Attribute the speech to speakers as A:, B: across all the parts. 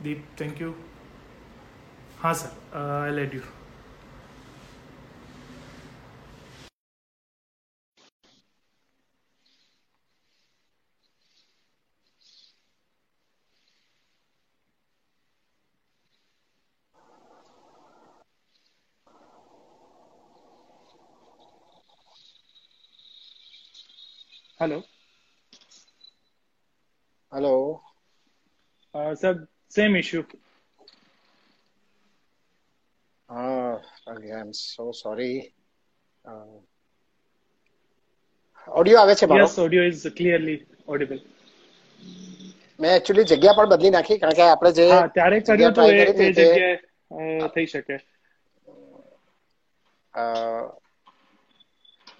A: Deep thank you હા sir I let you hello
B: hello
A: sir Same issue
B: Uh, again, so sorry. Uh, audio આવે છે મારો
A: yes audio is clearly audible
B: મેં actually જગ્યા પણ બદલી નાખી કારણ કે આપણે જે
A: હા ત્યારે કર્યું તો
B: try
A: એ
B: કરી હતી
A: એ
B: તે-
A: જગ્યાએ અ, થઈ શકે
B: uh,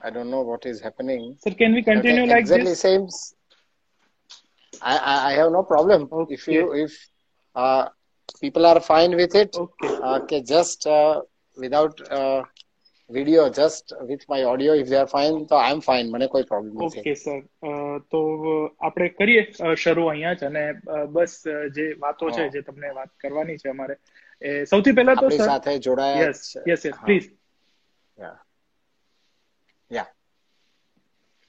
B: I don't know what is happening.
A: Sir can we continue
B: Okay,
A: like
B: exactly
A: this
B: same. I, I I have no problem if
A: Okay.
B: you if Uh, people are fine with it.
A: Okay
B: Uh, okay, just uh, without uh, video, just with my audio, if they are fine, so I'm fine. મને કોઈ problem નથી.
A: Okay sir તો આપણે કરીએ શરૂ અહીંયા જ અને બસ જે વાતો છે. જે તમને વાત કરવાની છે અમારે એ સૌથી પહેલા તો સર
B: સાથે જોડાયા
A: yes. Yes
B: yes.
A: Please.
B: Yeah.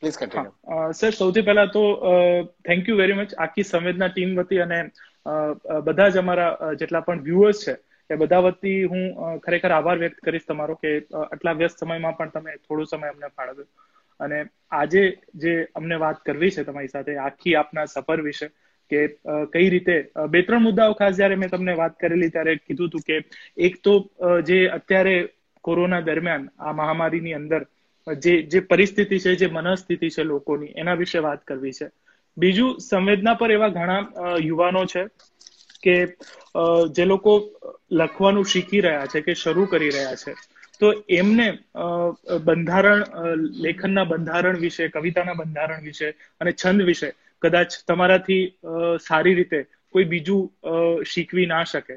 B: Please continue.
A: Sir સૌથી પહેલા તો થેન્ક યુ વેરી મચ આખી સંવેદના ટીમ વતી અને બધા જ અમારા જેટલા પણ વ્યુઅર્સ છે, એ બધા વતી હું ખરેખર આભાર વ્યક્ત કરીશ તમારો કે આટલા વ્યસ્ત સમયમાં પણ તમે થોડો સમય અમને ફાળવ્યો. અને આજે જે અમને વાત કરવી છે તમારી સાથે, આખી આપના સફર વિશે કે કઈ રીતે બે ત્રણ મુદ્દાઓ ખાસ જયારે મેં તમને વાત કરેલી ત્યારે કીધું હતું કે, એક તો જે અત્યારે કોરોના દરમિયાન આ મહામારીની અંદર, જે જે પરિસ્થિતિ છે, જે મનસ્થિતિ છે લોકોની, એના વિશે વાત કરવી છે. બીજું સંવેદના પર એવા ઘણા યુવાનો છે કે જે લોકો લખવાનું શીખી રહ્યા છે કે શરૂ કરી રહ્યા છે. તો એમને બંધારણ લેખનના બંધારણ વિશે, કવિતાના બંધારણ વિશે અને છંદ વિશે કદાચ તમારાથી સારી રીતે કોઈ બીજું શીખવી ના શકે.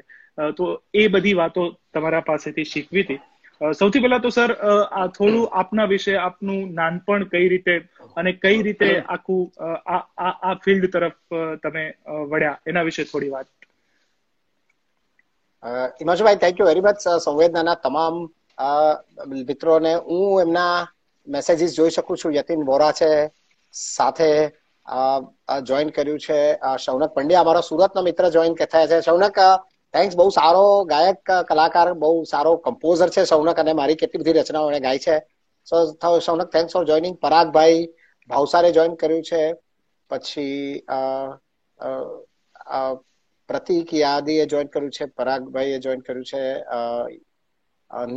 A: તો એ બધી વાતો તમારા પાસેથી શીખવી હતી. સૌથી પહેલા તો સર આ થોડું આપના વિશે આપનું નાનપણ કઈ રીતે અને કઈ રીતે આખું આ ફિલ્ડ તરફ તમે વળ્યા, એના વિશે થોડી વાત.
B: હિમાંશુભાઈ થેન્ક યુ વેરી મચ સંવેદનાના તમામ મિત્રોને. હું એમના મેસેજીસ જોઈ શકું છું. યતિન વોરા છે, સાથે જોઈન કર્યું છે શૌનક પંડ્યા, અમારો સુરતનો મિત્ર જોઈન થયા છે. શૌનક થેન્ક્સ બહુ સારો ગાયક, કલાકાર, બહુ સારો કમ્પોઝર છે સૌનક અને મારી કેટલી બધી રચનાઓ એને ગાઈ છે. So Shaunak thanks for joining પરાગભાઈ ભાવસારે જોઈન કર્યું છે. પછી પ્રતિક યાદીએ જોઈન કર્યું છે. પરાગભાઈએ જોઈન કર્યું છે.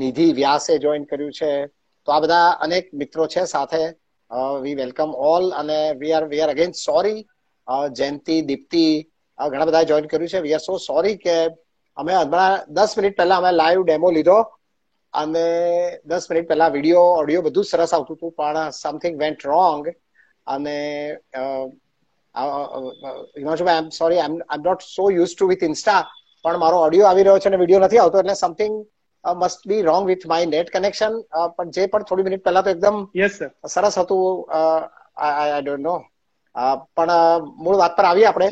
B: નિધિ વ્યાસે જોઈન કર્યું છે. તો આ બધા અનેક મિત્રો છે સાથે. વી વેલકમ ઓલ અને we are we are again sorry Jayanti, Deepti ઘણા બધા જોઈન કર્યું છે. વી આર સો સોરી કે અમે હમણાં દસ મિનિટ પહેલા અમે લાઈવ ડેમો લીધો અને દસ મિનિટ પહેલા વીડિયો ઓડિયો બધું સરસ આવતું હતું પણ સમથિંગ વેન્ટ રોંગ અને હિમાંશુભાઈ I am sorry I am not so used to with Insta પણ મારો ઓડિયો આવી રહ્યો છે અને વીડિયો નથી આવતો એટલે something must be wrong with my net connection પણ જે પણ થોડી મિનિટ પહેલા તો એકદમ
A: યસ
B: સરસ હતું આઈ ડોન્ટ નો પણ મૂળ વાત પર આવીએ આપણે.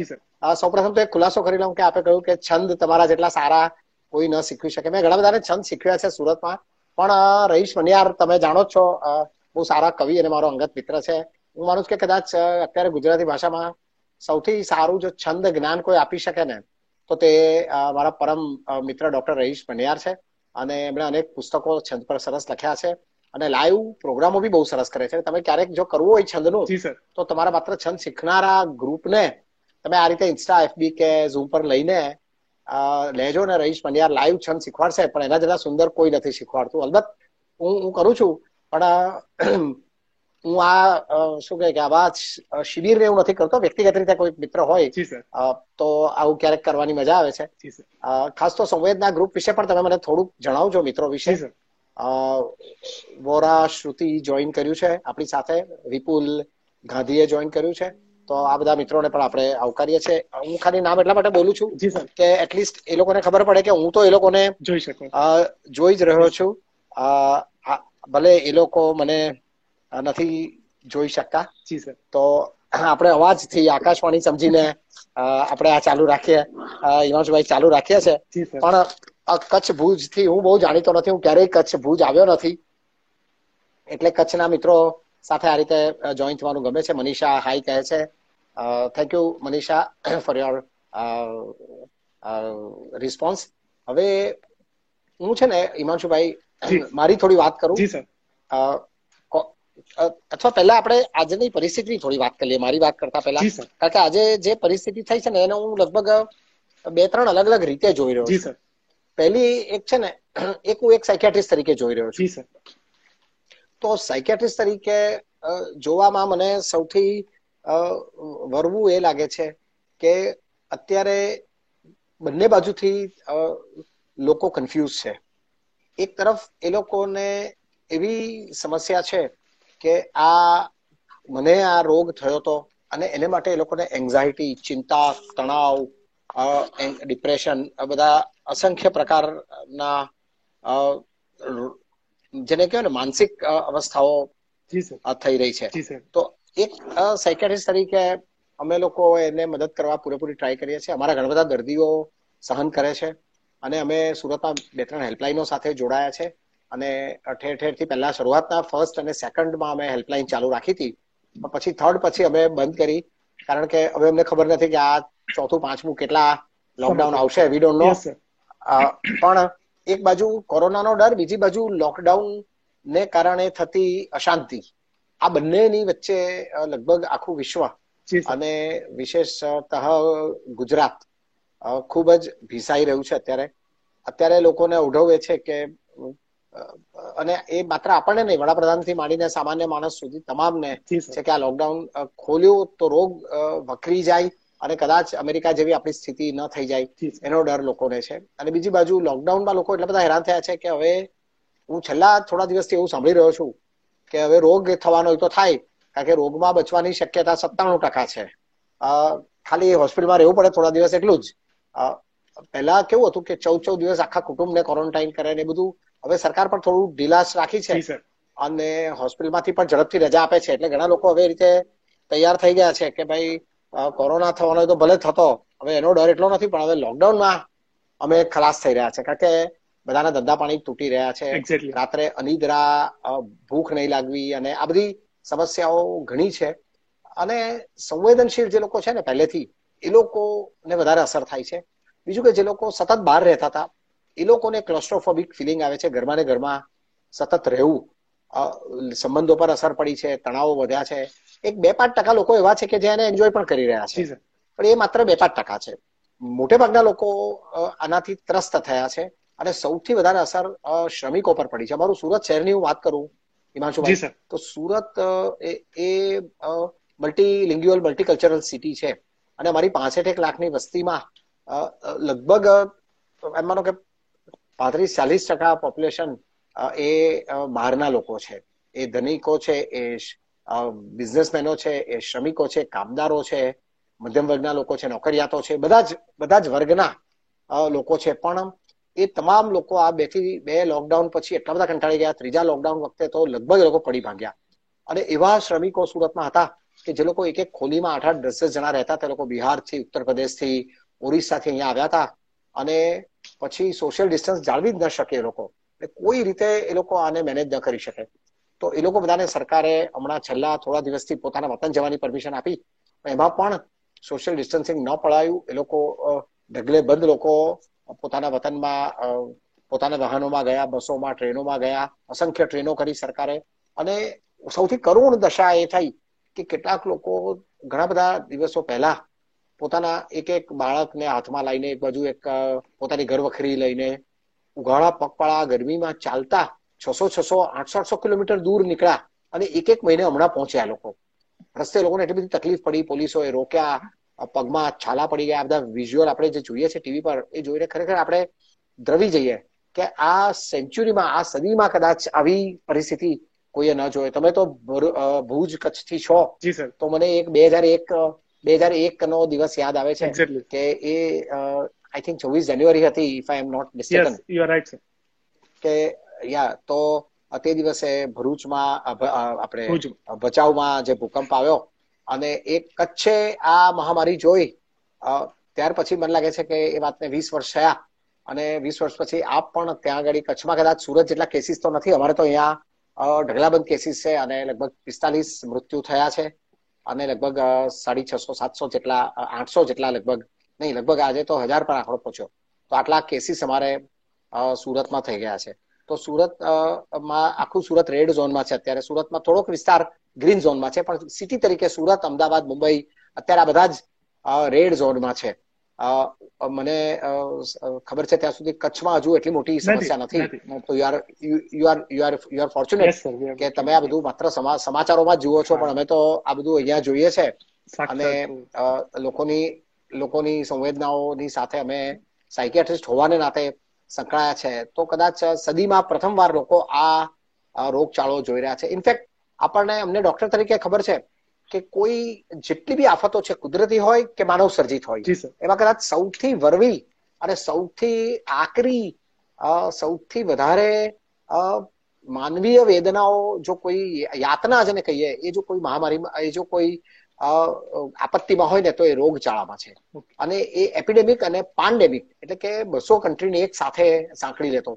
B: સૌપ્રથમ તો એક ખુલાસો કરી લઉં કે આપે કહ્યું કે છંદ તમારા જેટલા સારા કોઈ ન શીખવી શકે. મેં ઘણા બધાને છંદ શીખવ્યા છે સુરતમાં. પણ રહીશ મનિયાર તમે જાણો છો બહુ સારા કવિ અને મારો અંગત મિત્ર છે. હું માનું છું કે કદાચ અત્યારે ગુજરાતી ભાષામાં સૌથી સારું જો છંદ જ્ઞાન કોઈ આપી શકે ને તો તે મારા પરમ મિત્ર ડોક્ટર રહીશ મનિયાર છે. અને એમણે અનેક પુસ્તકો છંદ પર સરસ લખ્યા છે. અને લાઈવ પ્રોગ્રામો બી બહુ સરસ કરે છે. તમે ક્યારેક જો કરવું હોય છંદનું તો તમારા માત્ર છંદ શીખનારા ગ્રુપને તમે આ રીતે ઇન્સ્ટા એફબી કે ઝૂમ પર લઈને લેજો ને રહીશ. પંડ્યા લાઈવ છંદ શીખવાડશે પણ એના જેટલા સુંદર કોઈ નથી શીખવાડતું. અલબત્ત હું હું કરું છું પણ હું આ શું કહે કે આવા શિબિર એવું નથી કરતો. વ્યક્તિગત રીતે કોઈ મિત્ર હોય તો આવું ક્યારેક કરવાની મજા આવે છે. ખાસ તો સંવેદના ગ્રુપ વિશે પણ તમે મને થોડુંક જણાવજો મિત્રો વિશે. વોરા શ્રુતિ જોઈન કર્યું છે આપણી સાથે. વિપુલ ગાંધીએ જોઈન કર્યું છે. તો આ બધા મિત્રોને પણ આપણે આવકારીએ છીએ. હું ખાલી નામ એટલા માટે બોલું છું કે એટલીસ્ટ એ લોકોને ખબર પડે કે હું તો એ લોકોને
A: જોઈ શકું.
B: જોઈ જ રહ્યો છું. આ- ભલે એ લોકો મને નથી જોઈ શકતા. તો આપણે અવાજથી આકાશવાણી સમજીને આપણે આ ચાલુ રાખીએ. હિમાંશુભાઈ ચાલુ રાખીએ છે. પણ કચ્છ ભુજથી હું બહુ જાણીતો નથી હું ક્યારેય કચ્છ ભુજ આવ્યો નથી. એટલે કચ્છના મિત્રો સાથે આ રીતે જોઈન થવાનું ગમે છે. મનીષા હાઈ કહે છે. Thank you Manisha for your response હવે હું છે ને હિમાંશુભાઈ મારી થોડી વાત કરું. અથવા પહેલા આપણે આજની પરિસ્થિતિની થોડી વાત કરીએ મારી વાત કરતા પહેલા. કારણ કે આજે જે પરિસ્થિતિ થઈ છે ને એને હું લગભગ બે ત્રણ અલગ અલગ રીતે જોઈ રહ્યો છું. પહેલી એક છે ને એક હું એક સાયકેટ્રિસ્ટ તરીકે જોઈ રહ્યો છું. તો સાયકેટ્રિસ્ટ તરીકે જોવામાં મને સૌથી વરવું એ લાગે છે કે અત્યારે બંને બાજુથી લોકો કન્ફ્યુઝ છે. એક તરફ એ લોકોને એવી સમસ્યા છે કે આ મને આ રોગ થયો હતો અને એને માટે એ લોકોને એન્ઝાયટી ચિંતા તણાવ ડિપ્રેશન આ બધા અસંખ્ય પ્રકારના જેને કહેવાય ને માનસિક અવસ્થાઓ થઈ રહી છે. તો એક સાયકેટ્રિસ્ટ તરીકે અમે લોકો એને મદદ કરવા પૂરેપૂરી ટ્રાય કરીએ છીએ. અમારા ઘણા બધા દર્દીઓ સહન કરે છે અને અમે સુરતમાં બે ત્રણ હેલ્પલાઇનો સાથે જોડાયા છે અને ઠેર ઠેરથી પહેલા શરૂઆતના ફર્સ્ટ અને સેકન્ડમાં અમે હેલ્પલાઇન ચાલુ રાખી હતી. પછી થર્ડ પછી અમે બંધ કરી. કારણ કે હવે અમને ખબર નથી કે આ ચોથું પાંચમું કેટલા લોકડાઉન આવશે. વી ડોન્ટ નો પણ એક બાજુ કોરોનાનો ડર બીજી બાજુ લોકડાઉન ને કારણે થતી અશાંતિ. આ બંનેની વચ્ચે લગભગ આખું વિશ્વ અને વિશેષતઃ ગુજરાત ખૂબ જ ભીસાઈ રહ્યું છે અત્યારે. અત્યારે લોકોને ઉઢવે છે કે અને એ માત્ર આપણને નહીં વડાપ્રધાનથી માંડીને સામાન્ય માણસ સુધી તમામને છે કે આ લોકડાઉન ખોલ્યું તો રોગ વકરી જાય અને કદાચ અમેરિકા જેવી આપણી સ્થિતિ ન થઈ જાય એનો ડર લોકોને છે. અને બીજી બાજુ લોકડાઉનમાં લોકો એટલા બધા હેરાન થયા છે કે હવે હું છેલ્લા થોડા દિવસથી એવું સાંભળી રહ્યો છું કે હવે રોગ થવાનો તો થાય કારણ કે રોગમાં બચવાની શક્યતા સત્તાણું ટકા છે. ખાલી હોસ્પિટલમાં રહેવું પડે થોડા દિવસ એટલું જ. પહેલા કેવું હતું કે ચૌદ ચૌદ દિવસ આખા કુટુંબને ક્વોરન્ટાઇન કરે ને બધું હવે સરકાર પણ થોડું ઢીલાસ રાખી છે. અને હોસ્પિટલમાંથી પણ ઝડપથી રજા આપે છે. એટલે ઘણા લોકો હવે એ રીતે તૈયાર થઈ ગયા છે કે ભાઈ કોરોના થવાનો તો ભલે થતો હવે એનો ડર એટલો નથી પણ હવે લોકડાઉનમાં અમે ખલાસ થઈ રહ્યા છે. કારણ કે બધાના ધંધા પાણી તૂટી રહ્યા છે. રાત્રે અનિદ્રા ભૂખ નહીં લાગવી અને આ બધી સમસ્યાઓ ઘણી છે. અને સંવેદનશીલ જે લોકો છે ને પહેલેથી એ લોકોને વધારે અસર થાય છે. બીજું કે જે લોકો સતત બહાર રહેતા હતા એ લોકોને ક્લોસ્ટ્રોફોબિક ફિલિંગ આવે છે. ઘરમાં ને ઘરમાં સતત રહેવું. સંબંધો પર અસર પડી છે તણાવો વધ્યા છે. એક બે પાંચ ટકા લોકો એવા છે કે જે એને એન્જોય પણ કરી રહ્યા છે. પણ એ માત્ર બે પાંચ ટકા છે. મોટે ભાગના લોકો આનાથી ત્રસ્ત થયા છે અને સૌથી વધારે અસર શ્રમિકો પર પડી છે. અમારું સુરત શહેરની હું વાત કરું હિમાંશુભાઈ. તો સુરત એ મલ્ટી લિંગ્યુઅલ મલ્ટીકલ્ચરલ સિટી છે. અને અમારી પાસઠ એક લાખની વસ્તીમાં લગભગ એમ માનો કે પાંત્રીસ ચાલીસ ટકા પોપ્યુલેશન એ બહારના લોકો છે. એ ધનિકો છે, એ બિઝનેસમેનો છે, એ શ્રમિકો છે, કામદારો છે, મધ્યમ વર્ગના લોકો છે, નોકરિયાતો છે, બધા જ બધા જ વર્ગના લોકો છે. પણ એ તમામ લોકો આ બેથી બે લોકડાઉન પછી એટલા બધા કંટાળી ગયા. ત્રીજા લોકડાઉન વખતે તો લગભગ લોકો પડી ભાગ્યા. અને એવા શ્રમિકો સુરતમાં હતા કે જે લોકો એક એક ખોલીમાં આઠ આઠ દસ દસ જણા રહેતા તે લોકો બિહારથી ઉત્તર પ્રદેશથી ઓરિસ્સાથી અહીંયા આવ્યા હતા. અને પછી સોશિયલ ડિસ્ટન્સ જાળવી જ ન શકે એ લોકો. કોઈ રીતે એ લોકો આને મેનેજ ન કરી શકે. તો એ લોકો બધાને સરકારે હમણાં છેલ્લા થોડા દિવસથી પોતાના વતન જવાની પરમિશન આપી. એમાં પણ સોશિયલ ડિસ્ટન્સિંગ ન પડાયું. એ લોકો ઢગલે બંધ લોકો પોતાના વતનમાં પોતાના વાહનોમાં ગયા, બસોમાં, ટ્રેનોમાં ગયા, અસંખ્ય ટ્રેનો કરી સરકારે. અને સૌથી કરુણ દશા એ થઈ કે કેટલાક લોકો ઘણા બધા દિવસો પહેલા પોતાના એક એક બાળકને હાથમાં લઈને એક બાજુ એક પોતાની ઘરવખરી લઈને ઉઘાડા પગપાળા ગરમીમાં ચાલતા છસો છસો આઠસો આઠસો કિલોમીટર દૂર નીકળ્યા અને એક એક મહિને હમણાં પહોંચ્યા લોકો. રસ્તે લોકોને એટલી બધી તકલીફ પડી પોલીસોએ રોક્યા પગમાં છાલા પડી ગયા બધા વિઝ્યુઅલ આપણે જે જોઈએ છે ટીવી પર એ જોઈને ખરેખર આપણે દ્રવી જઈએ કે આ સેન્ચુરીમાં આ સદીમાં કદાચ આવી પરિસ્થિતિ કોઈએ ન જોયે તમે તો ભુજ કચ્છથી છો. તો મને એક બે હજાર એક બે હજાર એક નો દિવસ યાદ આવે છે કે એ આઈ થિંક છવ્વીસ જાન્યુઆરી હતી if I am not mistaken કે યા તો તે દિવસે ભરૂચમાં આપણે ભચાઉમાં જે ભૂકંપ આવ્યો અને એ કચ્છે આ મહામારી જોઈ ત્યાર પછી મને લાગે છે કે એ વાતને વીસ વર્ષ થયા અને વીસ વર્ષ પછી આપ પણ ત્યાં આગળ કચ્છમાં કદાચ સુરત જેટલા કેસીસ તો નથી અમારે તો અહીંયા ઢગલાબંધ કેસીસ છે અને લગભગ પિસ્તાલીસ મૃત્યુ થયા છે અને લગભગ સાડી છસો સાતસો જેટલા આઠસો જેટલા લગભગ નહીં લગભગ આજે તો હજાર પર આંકડો પહોંચ્યો. તો આટલા કેસીસ અમારે સુરતમાં થઈ ગયા છે. તો સુરતમાં આખું સુરત રેડ ઝોનમાં છે. અત્યારે સુરતમાં થોડોક વિસ્તાર ગ્રીન ઝોનમાં છે પણ સિટી તરીકે સુરત અમદાવાદ મુંબઈ અત્યારે આ બધા જ રેડ ઝોનમાં છે. મને ખબર છે ત્યાં સુધી કચ્છમાં હજુ એટલી મોટી સમસ્યા નથી. તો you are you are you are you are fortunate કે તમે આ બધું માત્ર સમાચારોમાં જુઓ છો પણ અમે તો આ બધું અહીંયા જોઈએ છે. અને લોકોની લોકોની સંવેદનાઓની સાથે અમે સાયકિયાટ્રિસ્ટ હોવાને નાતે સંકળાયા છે. તો કદાચ સદીમાં પ્રથમવાર લોકો આ રોગચાળો જોઈ રહ્યા છે. ઇનફેક્ટ આપણને અમને ડોક્ટર તરીકે ખબર છે કે કોઈ જેટલી બી આફતો છે કુદરતી હોય કે માનવ સર્જિત હોય એમાં કદાચ સૌથી વરવી અને સૌથી આકરી સૌથી વધારે માનવીય વેદનાઓ જો કોઈ યાતના જેને કહીએ એ જો કોઈ મહામારીમાં એ જો કોઈ આપત્તિમાં હોય ને તો એ રોગચાળામાં છે. અને એ એપિડેમિક અને પાન્ડેમિક એટલે કે બસો કન્ટ્રીને એક સાથે સાંકળી લેતો.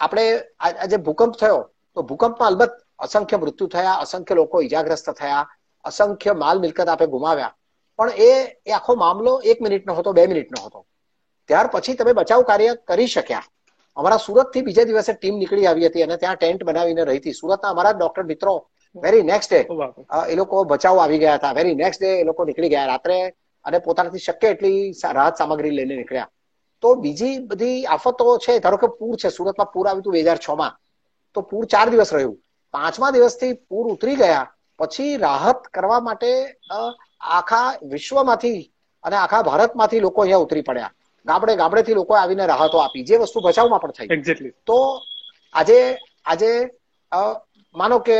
B: આપણે આજે ભૂકંપ થયો તો ભૂકંપમાં અલબત્ત અસંખ્ય મૃત્યુ થયા અસંખ્ય લોકો ઈજાગ્રસ્ત થયા અસંખ્ય માલ મિલકત આપણે ગુમાવ્યા. પણ એ એ આખો મામલો એક મિનિટનો હતો બે મિનિટનો હતો. ત્યાર પછી તમે બચાવ કાર્ય કરી શક્યા. અમારા સુરતથી બીજા દિવસે ટીમ નીકળી આવી હતી અને ત્યાં ટેન્ટ બનાવીને રહી હતી. સુરતના અમારા ડોક્ટર મિત્રો વેરી નેક્સ્ટ ડે એ લોકો બચાવ આવી ગયા હતા. વેરી નેક્સ્ટ ડે એ લોકો નીકળી ગયા રાત્રે અને પોતાનાથી શક્ય એટલી રાહત સામગ્રી લઈને નીકળ્યા. તો બીજી બધી આફતો છે ધારો કે પૂર છે સુરતમાં પૂર આવ્યું હતું બે હજાર છ માં તો પૂર ચાર દિવસ રહ્યું. પાંચમા દિવસથી પૂર ઉતરી ગયા. પછી રાહત કરવા માટે આખા વિશ્વમાંથી અને આખા ભારતમાંથી લોકો અહીંયા ઉતરી પડ્યા. ગામડે ગામડેથી લોકો આવીને રાહતો આપી. જે વસ્તુ બચાવમાં પણ થઈ. તો આજે આજે માનો કે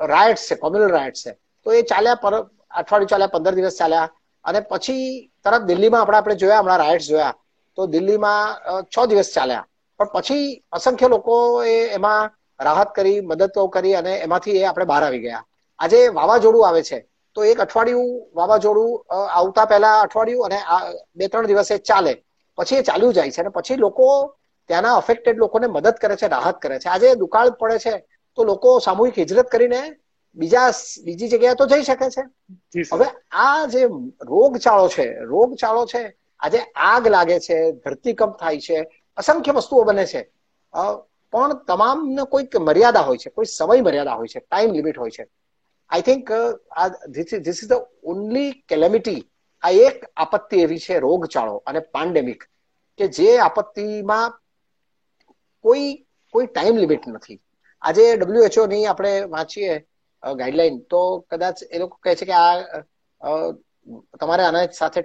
B: રાયટ્સ છે કોમ્યુનલ રાયટ્સ છે. તો એ ચાલ્યા પર, અઠવાડિયું ચાલ્યા, પંદર દિવસ ચાલ્યા. અને પછી તરત દિલ્હીમાં આપણે આપણે જોયા, હમણાં રાયટ્સ જોયા. તો દિલ્હીમાં છ દિવસ ચાલ્યા. પણ પછી અસંખ્ય લોકો એ એમાં રાહત કરી, મદદ કરી અને એમાંથી એ આપણે બહાર આવી ગયા. આજે વાવાઝોડું આવે છે. તો એક અઠવાડિયું વાવાઝોડું આવતા પહેલા અઠવાડિયું અને બે ત્રણ દિવસે ચાલે. પછી એ ચાલ્યું જાય છે અને પછી લોકો ત્યાંના અફેક્ટેડ લોકોને મદદ કરે છે, રાહત કરે છે. આજે દુકાળ પડે છે. તો લોકો સામૂહિક હિજરત કરીને બીજા બીજી જગ્યાએ તો જઈ શકે છે. હવે આ જે રોગચાળો છે રોગચાળો છે આજે આગ લાગે છે ધરતીકંપ થાય છે અસંખ્ય વસ્તુઓ બને છે. પણ તમામને કોઈક મર્યાદા હોય છે કોઈ સમય મર્યાદા હોય છે ટાઈમ લિમિટ હોય છે. I think this is the only calamity. આ એક આપત્તિ એવી છે રોગચાળો અને પાન્ડેમિક કે જે આપત્તિમાં કોઈ કોઈ ટાઈમ લિમિટ નથી. આજે ડબ્લ્યુએચઓ ની આપણે વાંચીએ ગાઈડલાઈન તો કદાચ એ લોકો કહે છે કે આ તમારે આના સાથે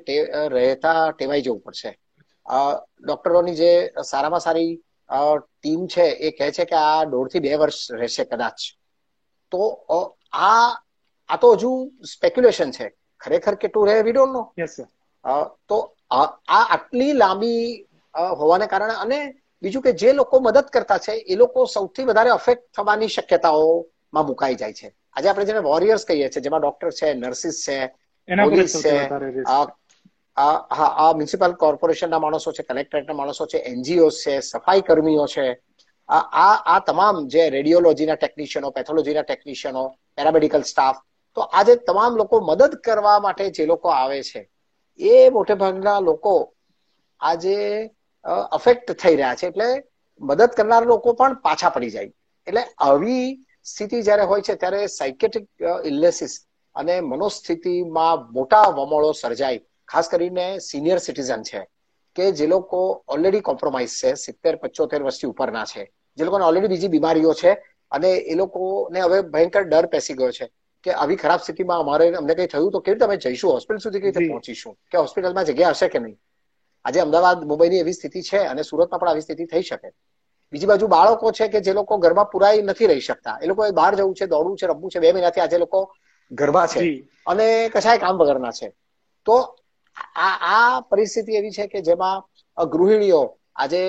B: રહેતા ટેવાઈ જવું પડશે. ડોક્ટરોની જે સારામાં સારી ટીમ છે એ કહે છે કે આ દોઢથી બે વર્ષ રહેશે કદાચ. તો આ આ તો હજુ સ્પેક્યુલેશન છે. ખરેખર કેટલું રહે વી ડોન્ટ નો તો આ આટલી લાંબી હોવાને કારણે અને બીજું કે જે લોકો મદદ કરતા છે એ લોકો સૌથી વધારે અફેક્ટ થવાની શક્યતાઓમાં મુકાઈ જાય છે. આજે આપણે જેને વોરિયર્સ કહીએ છીએ જેમાં ડોક્ટર છે નર્સિસ છે પોલીસ છે હા આ મ્યુનિસિપલ કોર્પોરેશનના માણસો છે કલેક્ટરેટના માણસો છે એનજીઓ છે સફાઈ કર્મીઓ છે આ આ તમામ જે રેડિયોલોજીના ટેકનિશિયનો પેથોલોજીના ટેકનિશિયનો પેરામેડિકલ સ્ટાફ તો આજે તમામ લોકો મદદ કરવા માટે જે લોકો આવે છે એ મોટે ભાગના લોકો આજે અફેક્ટ થઈ રહ્યા છે એટલે મદદ કરનાર લોકો પણ પાછા પડી જાય. એટલે આવી સ્થિતિ જ્યારે હોય છે ત્યારે સાયકેટ્રિક ઇલનેસીસ અને મનોસ્થિતિમાં મોટા વમળો સર્જાય. ખાસ કરીને સિનિયર સિટીઝન છે કે જે લોકો ઓલરેડી કોમ્પ્રોમાઇઝ છે સિત્તેર પચોતેર વર્ષથી ઉપરના છે. જે લોકોને ઓલરેડી બીજી બીમારીઓ છે અને એ લોકોને હવે ભયંકર ડર પેસી ગયો છે કે આવી ખરાબ સ્થિતિમાં અમારે અમને કઈ થયું તો કેવી રીતે અમે જઈશું? હોસ્પિટલ સુધી કઈ રીતે પહોંચીશું? કે હોસ્પિટલમાં જગ્યા હશે કે નહીં? આજે અમદાવાદ મુંબઈની એવી સ્થિતિ છે અને સુરતમાં પણ આવી સ્થિતિ થઈ શકે. બીજી બાજુ બાળકો છે કે જે લોકો ઘરમાં પુરાઈ નથી રહી શકતા. એ લોકો બહાર જવું છે દોડવું છે રમવું છે બે મહિનાથી આજે લોકો ઘરમાં છે. અને કશાય કામ વગરના છે. તો આ આ પરિસ્થિતિ એવી છે કે જેમાં ગૃહિણીઓ આજે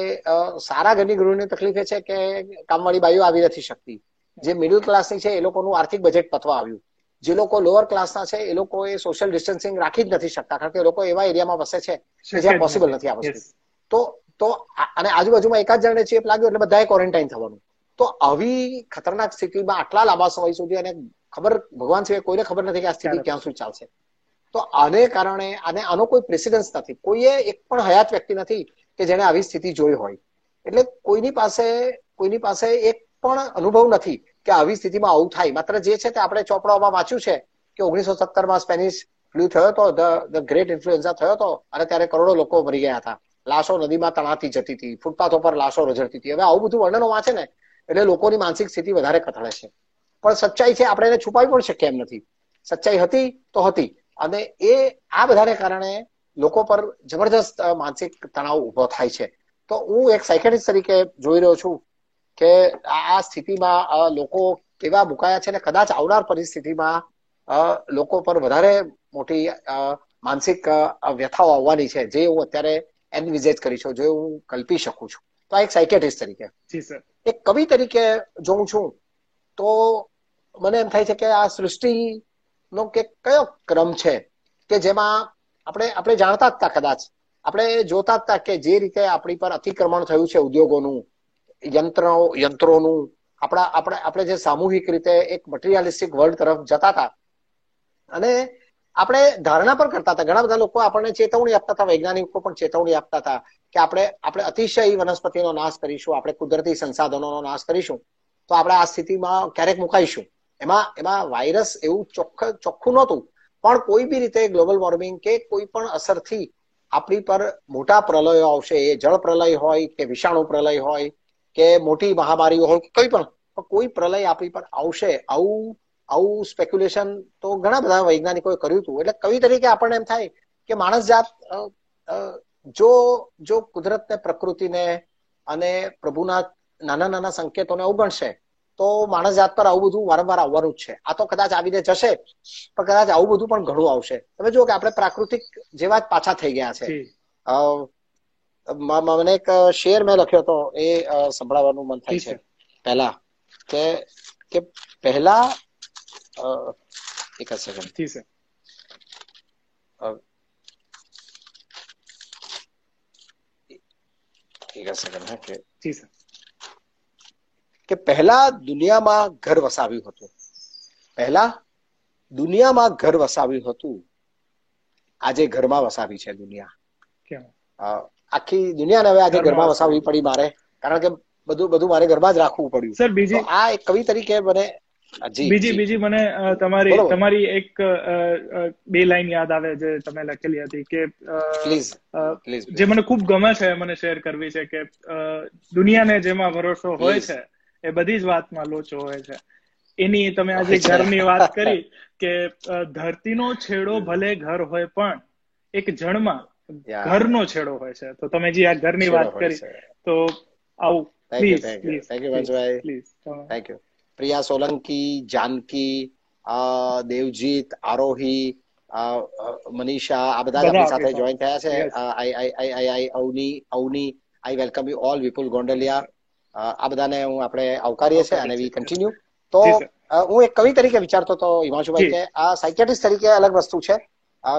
B: સારા ઘરની ગૃહિણીઓ તકલીફ છે કે કામવાળી બાઈઓ આવી નથી શકતી. જે મિડલ ક્લાસની છે એ લોકોનું આર્થિક બજેટ પતવા આવ્યું. જે લોકો લોઅર ક્લાસના છે એ લોકો એ સોશિયલ ડિસ્ટન્સિંગ રાખી જ નથી શકતા કારણ કે લોકો એવા એરિયામાં વસે છે કે જ્યાં પોસિબલ નથી આ વસ્તુ. તો તો અને આજુબાજુમાં એકાદ જણને ચેપ લાગ્યો એટલે બધાએ ક્વોરન્ટાઇન થવાનું. તો આવી ખતરનાક સ્થિતિમાં આટલા લાંબા સમય સુધી અને ખબર ભગવાન સિવાય કોઈને ખબર નથી કે આ સ્થિતિ ક્યાં સુધી ચાલશે. તો આને કારણે અને આનો કોઈ પ્રેસિડન્સ નથી. કોઈએ એક પણ હયાત વ્યક્તિ નથી કે જેને આવી સ્થિતિ જોઈ હોય. એટલે કોઈની પાસે કોઈની પાસે એક પણ અનુભવ નથી. કે આવી સ્થિતિમાં આવું થાય. માત્ર જે છે તે આપણે ચોપડાઓમાં વાંચ્યું છે કે ઓગણીસો સત્તરમાં સ્પેનિશ ફ્લુ થયો હતો ધ ગ્રેટ ઇન્ફ્લુએન્ઝા થયો હતો અને ત્યારે કરોડો લોકો મરી ગયા હતા. લાશો નદીમાં તણાતી જતી હતી, ફૂટપાથો પર લાશો રઝળતી હતી. હવે આવું બધું વર્ણનો વાંચે ને એટલે લોકોની માનસિક સ્થિતિ વધારે કથળે છે. પણ સચ્ચાઈ છે આપણે એને છુપાવી પણ શકીએ એમ નથી. સચ્ચાઈ હતી તો હતી. અને એ, આ બધાને કારણે લોકો પર જબરજસ્ત માનસિક તણાવ ઊભો થાય છે. તો હું એક સાયકેટિસ્ટ તરીકે જોઈ રહ્યો છું. કે આ સ્થિતિમાં લોકો કેવા મુકાયા છે ને કદાચ આવનાર પરિસ્થિતિમાં લોકો પર વધારે મોટી માનસિક વ્યથાઓ આવવાની છે જે હું અત્યારે એનવિઝેજ કરી છું જે હું કલ્પી શકું છું. તો આ એક સાયકેટિસ્ટ તરીકે. એક કવિ તરીકે જોઉં છું તો મને એમ થાય છે કે આ સૃષ્ટિનો કે કયો ક્રમ છે કે જેમાં આપણે આપણે જાણતા જ હતા કદાચ. આપણે જોતા જ હતા કે જે રીતે આપણી પર અતિક્રમણ થયું છે ઉદ્યોગોનું યંત્રો યંત્રોનું આપણા, આપણે આપણે જે સામૂહિક રીતે એક મટીરિયાલિસ્ટિક વર્લ્ડ તરફ જતા હતા. અને આપણે ધારણા પણ કરતા હતા. ઘણા બધા લોકો આપણને ચેતવણી આપતા હતા, વૈજ્ઞાનિકો પણ ચેતવણી આપતા હતા કે આપણે આપણે અતિશય વનસ્પતિનો નાશ કરીશું, આપણે કુદરતી સંસાધનોનો નાશ કરીશું. તો આપણે આ સ્થિતિમાં ક્યારેક મુકાઈશું. એમાં એમાં વાયરસ એવું ચોખ્ખ, ચોખ્ખું નહોતું. પણ કોઈ બી રીતે ગ્લોબલ વોર્મિંગ કે કોઈ પણ અસરથી આપણી પર મોટા પ્રલયો આવશે, એ જળ પ્રલય હોય કે વિષાણુ પ્રલય હોય કે મોટી મહામારીઓ હોય કઈ પણ. કોઈ પ્રલય આપણી પર આવશે આવું આવું સ્પેક્યુલેશન તો ઘણા બધા વૈજ્ઞાનિકોએ કર્યું હતું. એટલે કવિ તરીકે આપણને એમ થાય કે માણસ જાત જો જો કુદરતને પ્રકૃતિને અને પ્રભુના નાના નાના સંકેતોને અવગણશે તો માણસ જાત પર આવું બધું વારંવાર આવવાનું જ છે. આ તો કદાચ આવીને જશે પણ કદાચ આવું બધું પણ ઘણું આવશે. તમે જુઓ કે આપણે પ્રાકૃતિક જેવા જ પાછા થઈ ગયા છે. મને એક શેર મેં લખ્યો હતો. એ સંભળાવવાનું મન થાય છે. પહેલા કે કે પહેલા એક સેકન્ડ
A: જી છે.
B: એક સેકન્ડ હા કે
A: જી સર
B: કે પહેલા દુનિયામાં ઘર વસાવ્યું હતું. પહેલા દુનિયામાં ઘર વસાવ્યું હતું. આજે ઘરમાં વસાવી છે દુનિયા. આખી દુનિયાને હવે આજે ઘરમાં વસાવવી પડી મારે. કારણ કે બધું બધું મારે ઘરમાં જ રાખવું પડ્યું.
A: સર બીજી
B: આ એક કવિ તરીકે મને
A: બીજી બીજી મને તમારી તમારી એક બે લાઈન યાદ આવે જે તમે લખેલી હતી કે જે મને ખૂબ ગમે છે મને શેર કરવી છે કે દુનિયાને જેમાં ભરોસો હોય છે એ બધી જ વાતમાં લોચો હોય છે. એની તમે આજે ઘરની વાત કરી કે ધરતીનો છેડો ભલે ઘર હોય પણ એક જણમાં ઘરનો છેડો હોય છે. તો તમે જે આ ઘરની વાત કરી તો આવું please please
B: thank you
A: please
B: thank you Priya Solanki Janki Devjit Arohi Manisha આ બધા આપણી સાથે જોઈન થયા છે. I I I I I Avni Avni I welcome you all Vipul Gondaliya આ બધાને હું આપણે આવકારીએ છીએ અને વી કન્ટિન્યુ તો હું એક કવિ તરીકે વિચારતો હતો હિમાંશુભાઈ કે આ સાયકેટિસ્ટ તરીકે અલગ વસ્તુ છે.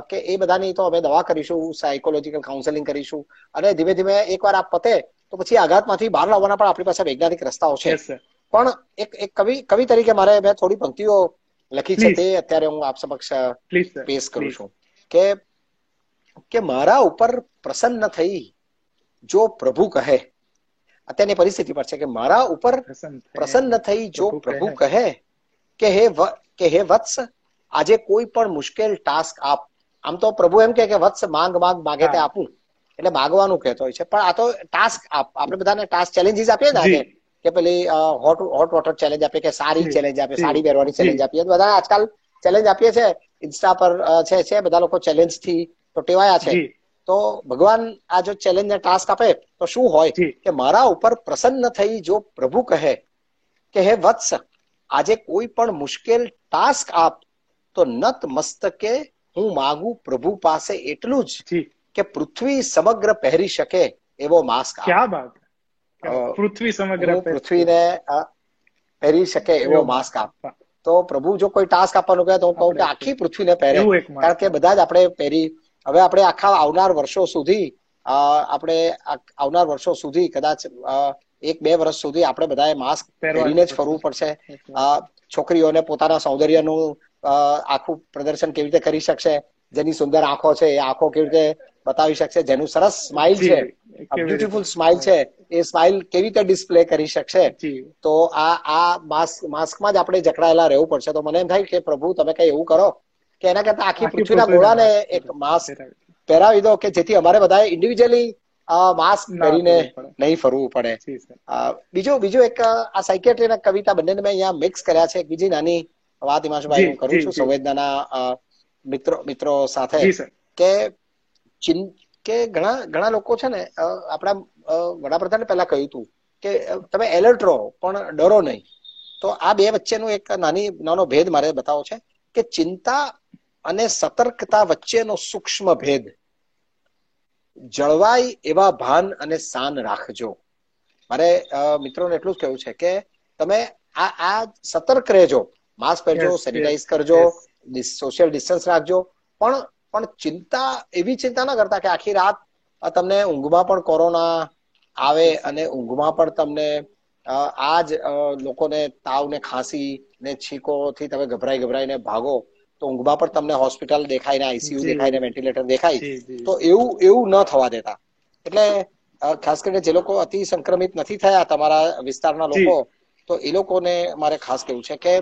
B: કે એ બધાની તો અમે દવા કરીશું સાયકોલોજીકલ કાઉન્સેલિંગ કરીશું. અને ધીમે ધીમે એકવાર આ પતે તો પછી આઘાતમાંથી બહાર લાવવાના પણ આપણી પાસે વૈજ્ઞાનિક રસ્તાઓ છે. પણ એક એક કવિ કવિ તરીકે મારે મેં થોડી પંક્તિઓ લખી છે તે અત્યારે હું આપ સમક્ષ પેશ કરું છું. કે કે મારા ઉપર પ્રસન્ન થઈ જો પ્રભુ કહે અત્યારની પરિસ્થિતિ પર છે કે મારા ઉપર પ્રસન્ન થઈ જો પ્રભુ કહે. કે હે કે હે વત્સ આજે કોઈ પણ મુશ્કેલ ટાસ્ક આપ આમ તો પ્રભુ એમ કે વત્સ માંગ માંગ માગે તે આપું. એટલે માગવાનું કહેતો હોય છે. પણ આ તો ટાસ્ક આપણે બધાને ટાસ્ક ચેલેન્જીસ આપીએ ને કે પેલી હોટ હોટ વોટર ચેલેન્જ આપીએ કે સારી ચેલેન્જ આપીએ સાડી પહેરવાની ચેલેન્જ આપીએ. બધા આજકાલ ચેલેન્જ આપીએ છે. ઇન્સ્ટા પર છે છે. બધા લોકો ચેલેન્જથી તો ટેવાયા છે. તો ભગવાન આ જો ચેલેન્જ ને ટાસ્ક આપે તો શું હોય? કે મારા ઉપર પ્રસન્ન થઈ જો પ્રભુ કહે કે હે વત્સ આજે કોઈ પણ મુશ્કેલ ટાસ્ક આપ તો નત મસ્તકે હું માગું પ્રભુ પાસે એટલું જ કે પૃથ્વી સમગ્ર પહેરી શકે એવો માસ્ક
A: ક્યાં બાત
B: પૃથ્વી સમગ્ર પૃથ્વીને પહેરી શકે એવો માસ્ક આપ. તો પ્રભુ જો કોઈ ટાસ્ક આપવાનું કહે તો હું કહું કે આખી પૃથ્વીને પહેરે. કારણ કે બધા જ આપણે પહેરી હવે આપણે આખા આવનાર વર્ષો સુધી આપણે આવનાર વર્ષો સુધી કદાચ એક બે વર્ષ સુધી આપણે બધાએ માસ્ક પહેરીને જ ફરવું પડશે. છોકરીઓને પોતાના સૌંદર્યનું આખું પ્રદર્શન કેવી રીતે કરી શકશે જેની સુંદર આંખો છે એ આંખો કેવી રીતે બતાવી શકશે જેનું સરસ સ્માઇલ છે બ્યુટીફુલ સ્માઇલ છે એ સ્માઇલ કેવી રીતે ડિસ્પ્લે કરી શકશે તો આ આ માસ્ક માસ્કમાં જ આપણે જકડાયેલા રહેવું પડશે. તો મને એમ થાય કે પ્રભુ તમે કઈ એવું કરો કે એના કરતા આખી પૃથ્વીના ગોળાને એક માસ્ક
A: પહેરાવી.
B: દો કે જેથી અમારે બધાએ ઇન્ડિવિજ્યુઅલી માસ્ક પહેરીને નહીં ફરવું પડે. બીજું બીજું એક આ સાયકેટ્રી કવિતા બંનેને મેં અહીંયા મિક્સ કર્યા છે. એક બીજી નાની વાત હિમાંશુભાઈ હું કરું છું. સંવેદનાના મિત્રો મિત્રો સાથે. કે ચિન કે ઘણા ઘણા લોકો છે ને આપણા વડાપ્રધાને પહેલા કહ્યું હતું કે તમે એલર્ટ રહો પણ ડરો નહીં. તો આ બે વચ્ચેનો એક નાની નાનો ભેદ મારે બતાવો છે કે ચિંતા અને સતર્કતા વચ્ચેનો સૂક્ષ્મ ભેદ. જળવાય એવા ભાન અને શાન રાખજો. મારે મિત્રોને એટલું જ કહ્યું છે કે તમે આ આ સતર્ક રહેજો. માસ્ક પહેરજો સેનિટાઈઝ કરજો સોશિયલ ડિસ્ટન્સ રાખજો. પણ પણ ચિંતા એવી ચિંતા ના કરતા કે આખી રાત તમને ઊંઘમાં પણ કોરોના આવે અને ઊંઘમાં પણ તમને આ જ લોકોને તાવ ને ખાંસી ને છીકોથી તમે ગભરાઈ ગભરાઈને ભાગો તો ઊંઘમાં પણ તમને હોસ્પિટલ દેખાય ને આઈસીયુ દેખાય ને વેન્ટિલેટર દેખાય તો એવું એવું ન થવા દેતા. એટલે ખાસ કરીને જે લોકો અતિ સંક્રમિત નથી થયા તમારા વિસ્તારના લોકો તો એ લોકોને મારે ખાસ કેવું છે કે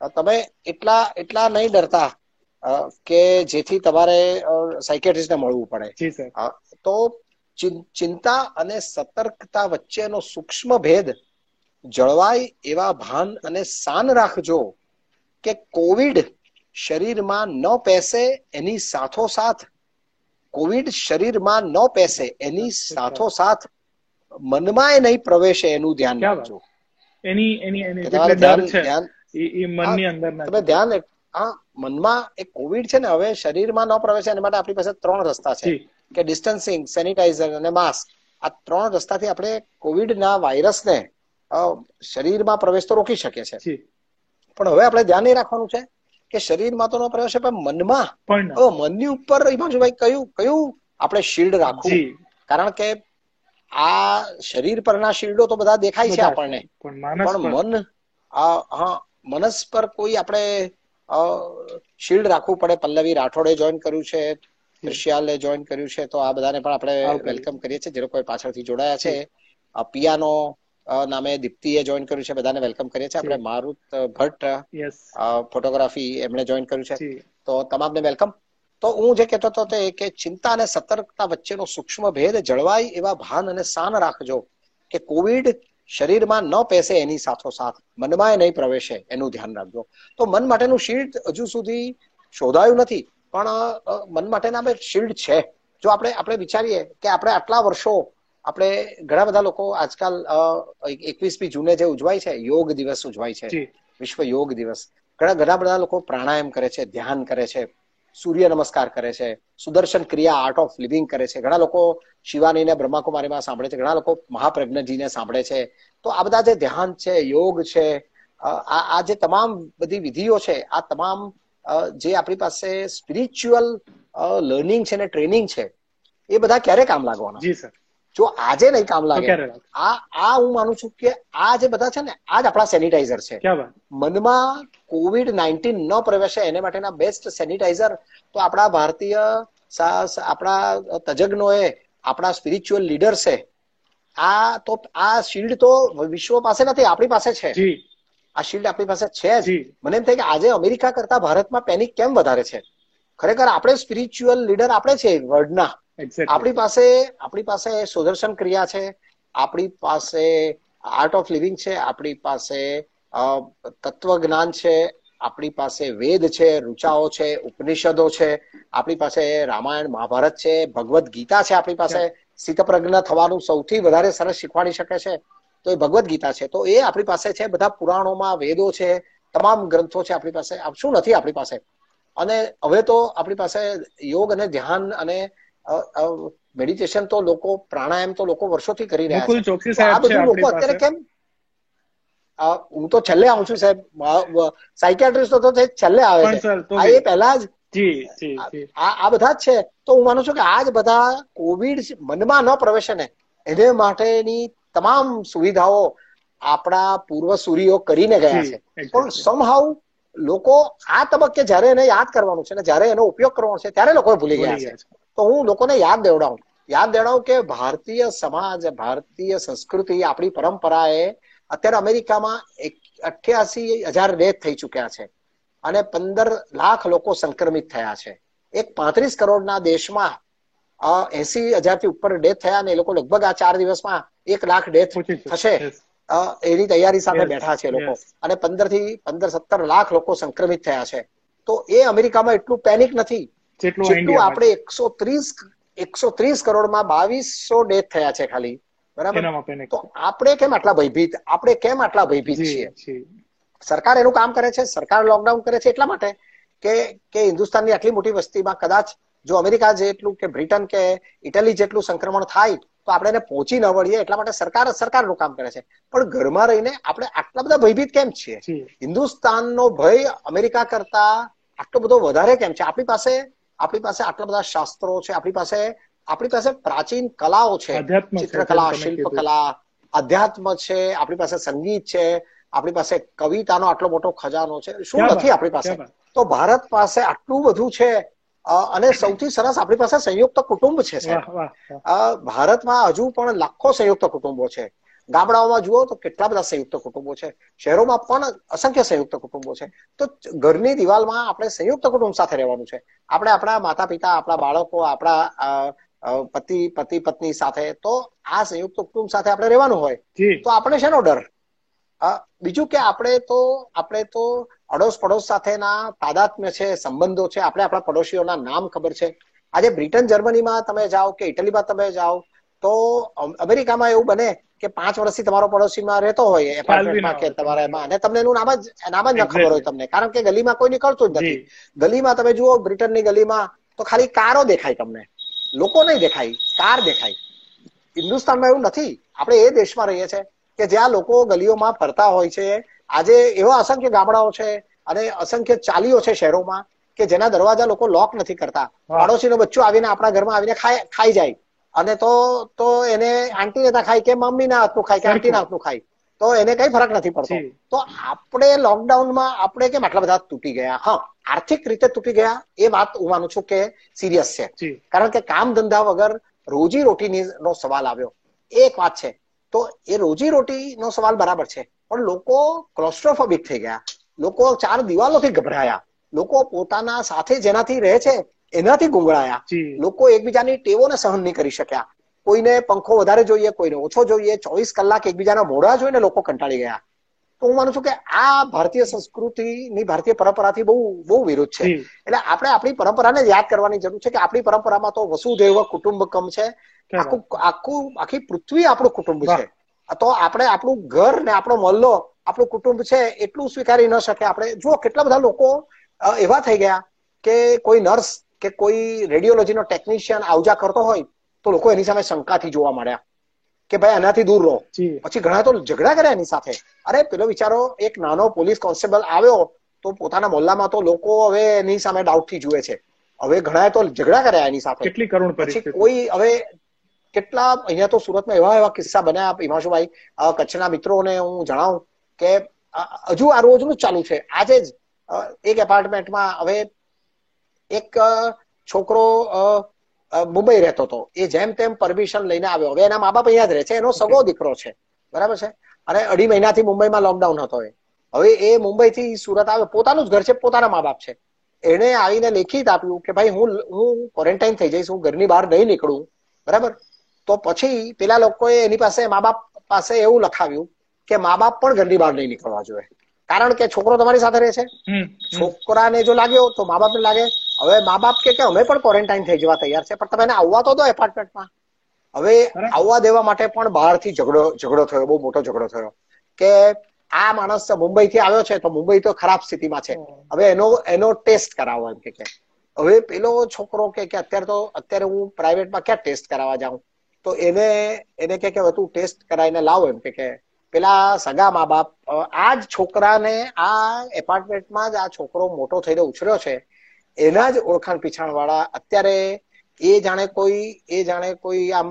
B: તમે એટલા એટલા નહીં ડરતા કે જેથી તમારે સાયકેટ્રિસ્ટને મળવું પડે. તો ચિંતા અને સતર્કતા વચ્ચેનો સૂક્ષ્મ ભેદ જળવાય એવા ભાન અને સાન રાખજો કે કોવિડ શરીરમાં ન પેસે એની સાથોસાથ કોવિડ શરીરમાં ન પેસે એની સાથોસાથ મનમાં નહીં પ્રવેશે એનું ધ્યાન રાખજો.
A: એની એની એની ડર છે. એ એ મનની અંદર
B: તમે ધ્યાન હા મનમાં એક કોવિડ છે ને હવે શરીરમાં ન પ્રવેશે એના માટે આપણી પાસે ત્રણ રસ્તા છે. કે ડિસ્ટન્સિંગ સેનિટાઈઝર અને માસ્ક આ ત્રણ રસ્તાથી આપણે કોવિડના વાયરસને શરીરમાં પ્રવેશ તો રોકી શકીએ
A: છે
B: પણ હવે આપણે ધ્યાન એ રાખવાનું છે કે શરીરમાં તો ન પ્રવેશે પણ મનમાં
A: પણ
B: મનની ઉપર હિમાંશુભાઈ કયું કયું આપણે શિલ્ડ રાખવું? કારણ કે આ શરીર પરના શિલ્ડો તો બધા દેખાય છે આપણને.
A: પણ
B: મન હા મનસ પર કોઈ આપણે શિલ્ડ રાખવું પડે. પલ્લવી રાઠોડે જોઈન કર્યું છે ત્રિશિયાલે જોઈન કર્યું છે તો આ બધાને પણ આપણે વેલકમ કરીએ છીએ. જે લોકો પાછળથી જોડાયા છે. પિયાનો નામે દીપ્તિએ જોઈન કર્યું છે. બધાને વેલકમ કરીએ છીએ. આપણે મારુત ભટ્ટ ફોટોગ્રાફી એમણે જોઈન કર્યું છે. તો તમામને વેલકમ તો હું જે કહેતો હતો તે કે ચિંતા અને સતર્કતા વચ્ચેનો સૂક્ષ્મ ભેદ જળવાય એવા ભાન અને શાન રાખજો કે કોવિડ શરીરમાં ન પેસે એની સાથોસાથ મનમાં એ નહીં પ્રવેશે એનું ધ્યાન રાખજો. તો મન માટેનું શિલ્ડ હજુ સુધી શોધાયું નથી પણ મન માટેના બે શિલ્ડ છે. જો આપણે આપણે વિચારીએ કે આપણે આટલા વર્ષો આપણે ઘણા બધા લોકો આજકાલ એકવીસમી જૂને જે ઉજવાય છે યોગ દિવસ ઉજવાય છે વિશ્વ યોગ દિવસ. ઘણા ઘણા બધા લોકો પ્રાણાયામ કરે છે ધ્યાન કરે છે. સૂર્ય નમસ્કાર કરે છે, સુદર્શન ક્રિયા આર્ટ ઓફ લિવિંગ કરે છે. ઘણા લોકો શિવાનીને બ્રહ્માકુમારીમાં સાંભળે છે, ઘણા લોકો મહાપ્રજ્ઞજીને સાંભળે છે. તો આ બધા જે ધ્યાન છે, યોગ છે આ આ જે તમામ બધી વિધિઓ છે, આ તમામ જે આપણી પાસે સ્પિરિચ્યુઅલ લર્નિંગ છે ને ટ્રેનિંગ છે, એ બધા ક્યારે કામ લાગવાના?
A: જી, સર.
B: જો આજે નહીં કામ લાગે આ આ હું માનું છું કે આ જે બધા છે ને આ જ આપણા સેનિટાઈઝર છે. મનમાં કોવિડ નાઇન્ટીન ન પ્રવેશે એને માટેના બેસ્ટ સેનિટાઈઝર તો આપણા ભારતીય આપણા તજજ્ઞોએ આપણા સ્પિરિચ્યુઅલ લીડર્સે આ તો આ શિલ્ડ તો વિશ્વ પાસે નથી આપણી પાસે છે. આ શિલ્ડ આપણી પાસે છે જ. મને એમ થાય કે આજે અમેરિકા કરતા ભારતમાં પેનિક કેમ વધારે છે? ખરેખર આપણે સ્પિરિચ્યુઅલ લીડર આપણે છે વર્લ્ડના આપણી પાસે આપણી પાસે સુદર્શન ક્રિયા છે આપણી પાસે આર્ટ ઓફ લિવિંગ છે આપણી પાસે અ, તત્વજ્ઞાન છે આપણી પાસે વેદ છે ઋચાઓ છે ઉપનિષદો છે આપણી પાસે રામાયણ મહાભારત છે ભગવદ્ ગીતા છે આપણી પાસે. સ્થિતપ્રજ્ઞ થવાનું સૌથી વધારે સરસ શીખવાડી શકે છે. તો એ ભગવદ્ ગીતા છે. તો એ આપણી પાસે છે બધા પુરાણોમાં વેદો છે તમામ ગ્રંથો છે આપણી પાસે. શું નથી આપણી પાસે? અને હવે તો આપણી પાસે યોગ અને ધ્યાન અને મેડિટેશન તો લોકો પ્રાણાયામ તો લોકો વર્ષોથી કરી રહ્યા છે. આ બધું લોકો અત્યારે કેમ? હું તો છેલ્લે આવું છું સાહેબ. સાયકેટ્રિસ્ટ તો છેલ્લે આવે છે. આ એ પહેલા જ આ બધા જ છે. તો હું માનું છું કે આ જ બધા કોવિડ મનમાં ન પ્રવેશે ને એને માટેની તમામ સુવિધાઓ આપણા પૂર્વ પૂર્વસૂરીઓ કરીને ગયા છે. પણ સમહાઉ લોકો આ તબક્કે જયારે એને યાદ કરવાનું છે ને જયારે એનો ઉપયોગ કરવાનો છે ત્યારે લોકો ભૂલી ગયા છે. તો હું લોકોને યાદ દેવડાવું. યાદ દેવડાવું કે ભારતીય સમાજ ભારતીય સંસ્કૃતિ આપણી પરંપરા એ અત્યારે અમેરિકામાં અઠ્યાસી હજાર ડેથ થઈ ચુક્યા છે અને પંદર લાખ લોકો સંક્રમિત થયા છે. એક પાંત્રીસ કરોડના દેશમાં એસી હજારથી ઉપર ડેથ થયા અને એ લોકો લગભગ આ ચાર દિવસમાં એક લાખ ડેથ થશે. એની તૈયારી સાથે બેઠા છે લોકો. અને પંદરથી પંદર સત્તર લાખ લોકો સંક્રમિત થયા છે. તો એ અમેરિકામાં એટલું પેનિક નથી. જેટલું આપણે એકસો ત્રીસ એકસો ત્રીસ કરોડમાં બાવીસો ડેથ થયા છે ખાલી. બરાબર? તો આપણે કેમ આટલા ભયભીત? આપણે કેમ આટલા ભયભીત છીએ? સરકાર એનું કામ કરે છે? સરકાર લોકડાઉન કરે છે એટલા માટે કે કે હિન્દુસ્તાનની આટલી મોટી વસ્તીમાં કદાચ જો અમેરિકા જેટલું કે બ્રિટન કે ઇટલી જેટલું સંક્રમણ થાય તો આપણે એને પહોંચી ન વળીએ એટલા માટે સરકાર સરકારનું કામ કરે છે. પણ ઘરમાં રહીને આપણે આટલા બધા ભયભીત કેમ છીએ? હિન્દુસ્તાનનો ભય અમેરિકા કરતા આટલો બધો વધારે કેમ છે? આપણી પાસે આપણી પાસે આટલા બધા શાસ્ત્રો છે આપણી પાસે આપણી પાસે પ્રાચીન કલાઓ છે. ચિત્રકલા શિલ્પકલા અધ્યાત્મ છે આપણી પાસે સંગીત છે આપણી પાસે કવિતાનો આટલો મોટો ખજાનો છે. શું નથી આપણી પાસે? તો ભારત પાસે આટલું બધું છે અને સૌથી સરસ આપણી પાસે સંયુક્ત કુટુંબ છે ભારતમાં હજુ પણ લાખો સંયુક્ત કુટુંબો છે. ગામડાઓમાં જુઓ તો કેટલા બધા સંયુક્ત કુટુંબો છે. શહેરોમાં પણ અસંખ્ય સંયુક્ત કુટુંબો છે. તો ઘરની દિવાલમાં આપણે સંયુક્ત કુટુંબ સાથે રહેવાનું છે. આપણે આપણા માતા પિતા આપણા બાળકો આપણા પતિ પતિ પત્ની સાથે તો આ સંયુક્ત કુટુંબ સાથે આપણે રહેવાનું હોય. તો આપણે શેનો ડર? બીજું કે આપણે તો આપણે તો અડોશ પડોશ સાથેના તાદાત્મ્ય છે સંબંધો છે. આપણે આપણા પડોશીઓના નામ ખબર છે. આજે બ્રિટન જર્મનીમાં તમે જાઓ કે ઇટલીમાં તમે જાઓ તો અમેરિકામાં એવું બને કે પાંચ વર્ષથી તમારો પડોશીમાં રહેતો હોય એપાર્ટમેન્ટમાં કે તમારા એમાં. અને તમને એનું નામ જ નામ જ ન ખબર હોય તમને. કારણ કે ગલીમાં કોઈ નીકળતું જ નથી. ગલીમાં તમે જુઓ બ્રિટનની ગલીમાં તો ખાલી કારો દેખાય તમને. લોકો નહીં દેખાય કાર દેખાય. હિન્દુસ્તાનમાં એવું નથી. આપણે એ દેશમાં રહીએ છીએ કે જ્યાં લોકો ગલીઓમાં ફરતા હોય છે. આજે એવા અસંખ્ય ગામડાઓ છે અને અસંખ્ય ચાલીઓ છે શહેરોમાં કે જેના દરવાજા લોકો લોક નથી કરતા. પાડોશીનો બચ્ચો આવીને આપણા ઘરમાં આવીને ખાઈ જાય. અને તો તો એને આંટી ને ખાય કે મમ્મી ના હાથનું ખાય કે આંટી ના હાથનું ખાય. તો એને કઈ ફરક નથી પડતો. તો આપણે લોકડાઉનમાં આપણે કેમ આટલા બધા તૂટી ગયા? હા આર્થિક રીતે તૂટી ગયા. એ વાત હું માનું છું કે સિરિયસ છે. કારણ કે કામ ધંધા વગર રોજી રોટીની નો સવાલ આવ્યો. એક વાત છે. તો એ રોજી રોટી નો સવાલ બરાબર છે. પણ લોકો ક્લોસ્ટ્રોફોબિક થઈ ગયા. લોકો ચાર દિવાલોથી ગભરાયા. લોકો પોતાના સાથે જેનાથી રહે છે એનાથી ગુંગળાયા. લોકો એકબીજાની ટેવોને સહન નહીં કરી શક્યા. કોઈને પંખો વધારે જોઈએ કોઈને ઓછો જોઈએ ચોવીસ કલાક એકબીજાના મોઢા જોઈને લોકો કંટાળી ગયા. તો હું માનું છું કે આ ભારતીય સંસ્કૃતિની ભારતીય પરંપરાથી બહુ બહુ વિરુદ્ધ છે. એટલે આપણે આપણી પરંપરાને યાદ કરવાની જરૂર છે કે આપણી પરંપરામાં તો વસુદેવ કુટુંબકમ છે. આખું આખું આખી પૃથ્વી આપણું કુટુંબ છે. તો આપણે આપણું ઘર ને આપણો મલ્લો આપણું કુટુંબ છે એટલું સ્વીકારી ન શકે. આપણે જુઓ કેટલા બધા લોકો એવા થઈ ગયા કે કોઈ નર્સ કે કોઈ રેડિયોલોજીનો ટેકનિશિયન આવજા કરતો હોય તો લોકો એની સામે શંકાથી જોવા મળ્યા કે ભાઈ એનાથી દૂર રહો. પછી ઘણા તો ઝઘડા કર્યા એની સાથે. અરે પેલો વિચારો એક નાનો પોલીસ કોન્સ્ટેબલ આવ્યો તો પોતાના મોલ્લામાં તો લોકો હવે એની સામે ડાઉટથી જુએ છે. હવે ઘણા તો ઝઘડા કર્યા એની સાથે.
A: કેટલી કરુણ
B: પછી કોઈ હવે કેટલા અહીંયા તો સુરતમાં એવા એવા કિસ્સા બન્યા હિમાંશુભાઈ કચ્છના મિત્રોને હું જણાવું કે હજુ આ રોજનું ચાલુ છે. આજે જ એક એપાર્ટમેન્ટમાં હવે એક છોકરો મુંબઈ રહેતો હતો. એ જેમ તેમ પરમિશન લઈને આવ્યો. હવે એના મા બાપ અહીંયા જ રહે છે. એનો સગો દીકરો છે. બરાબર છે? અને અઢી મહિનાથી મુંબઈમાં લોકડાઉન હતો એ. હવે એ મુંબઈથી સુરત આવે પોતાનું જ ઘર છે પોતાના મા બાપ છે. એને આવીને લેખિત આપ્યું કે ભાઈ હું હું ક્વોરન્ટાઇન થઈ જઈશ હું ઘરની બહાર નહીં નીકળું. બરાબર? તો પછી પેલા લોકોએ એની પાસે મા બાપ પાસે એવું લખાવ્યું કે મા બાપ પણ ઘરની બહાર નહીં નીકળવા જોઈએ. કારણ કે છોકરો તમારી સાથે રહે છે. છોકરાને જો લાગ્યો તો મા બાપને લાગે હવે મા બાપ કે અમે પણ ક્વોરન્ટાઇન થઈ જવા તૈયાર છે પણ તમે એને આવવા તો દો એપાર્ટમેન્ટમાં હવે આવવા દેવા માટે પણ બહારથી ઝઘડો ઝઘડો થયો બહુ મોટો ઝઘડો થયો કે આ માણસ મુંબઈ થી આવ્યો છે તો મુંબઈ તો ખરાબ સ્થિતિમાં છે. હવે એનો એનો ટેસ્ટ કરાવો એમ કે હવે પેલો છોકરો કે અત્યારે તો અત્યારે હું પ્રાઇવેટમાં ક્યાં ટેસ્ટ કરાવવા જાઉં? તો એને એને કે તું ટેસ્ટ કરાવીને લાવો એમ કે પેલા સગા મા બાપ આ જ છોકરાને આ એપાર્ટમેન્ટમાં જ આ છોકરો મોટો થઈને ઉછર્યો છે. એના જ ઓળખાણ પીછાણ વાળા અત્યારે એ જાણે કોઈ એ જાણે કોઈ આમ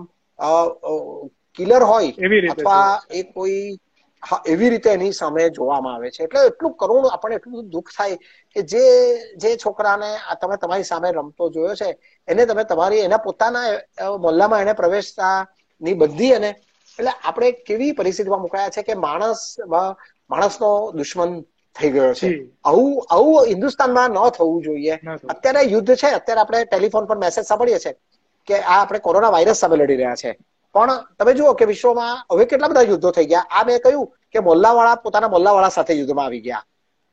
B: કિલર હોય અથવા એ કોઈ એવી રીતે એની સામે જોવામાં આવે છે. એટલે એટલું કરુણ આપણને એટલું દુઃખ થાય કે જે જે છોકરાને તમે તમારી સામે રમતો જોયો છે એને તમે તમારી એના પોતાના મોલ્લામાં એને પ્રવેશતા ની બંધી અને એટલે આપણે કેવી પરિસ્થિતિમાં મુકાયા છે કે માણસ માણસનો દુશ્મન થઈ ગયો છે. આવું આવું હિન્દુસ્તાનમાં ન થવું જોઈએ. અત્યારે યુદ્ધ છે અત્યારે આપણે ટેલિફોન પર મેસેજ સાંભળીએ છીએ કે આ આપણે કોરોના વાયરસ સામે લડી રહ્યા છે. પણ તમે જુઓ કે વિશ્વમાં હવે કેટલા બધા યુદ્ધો થઈ ગયા. આ મેં કહ્યું કે મોલ્લાવાળા પોતાના મોલ્લાવાળા સાથે યુદ્ધમાં આવી ગયા.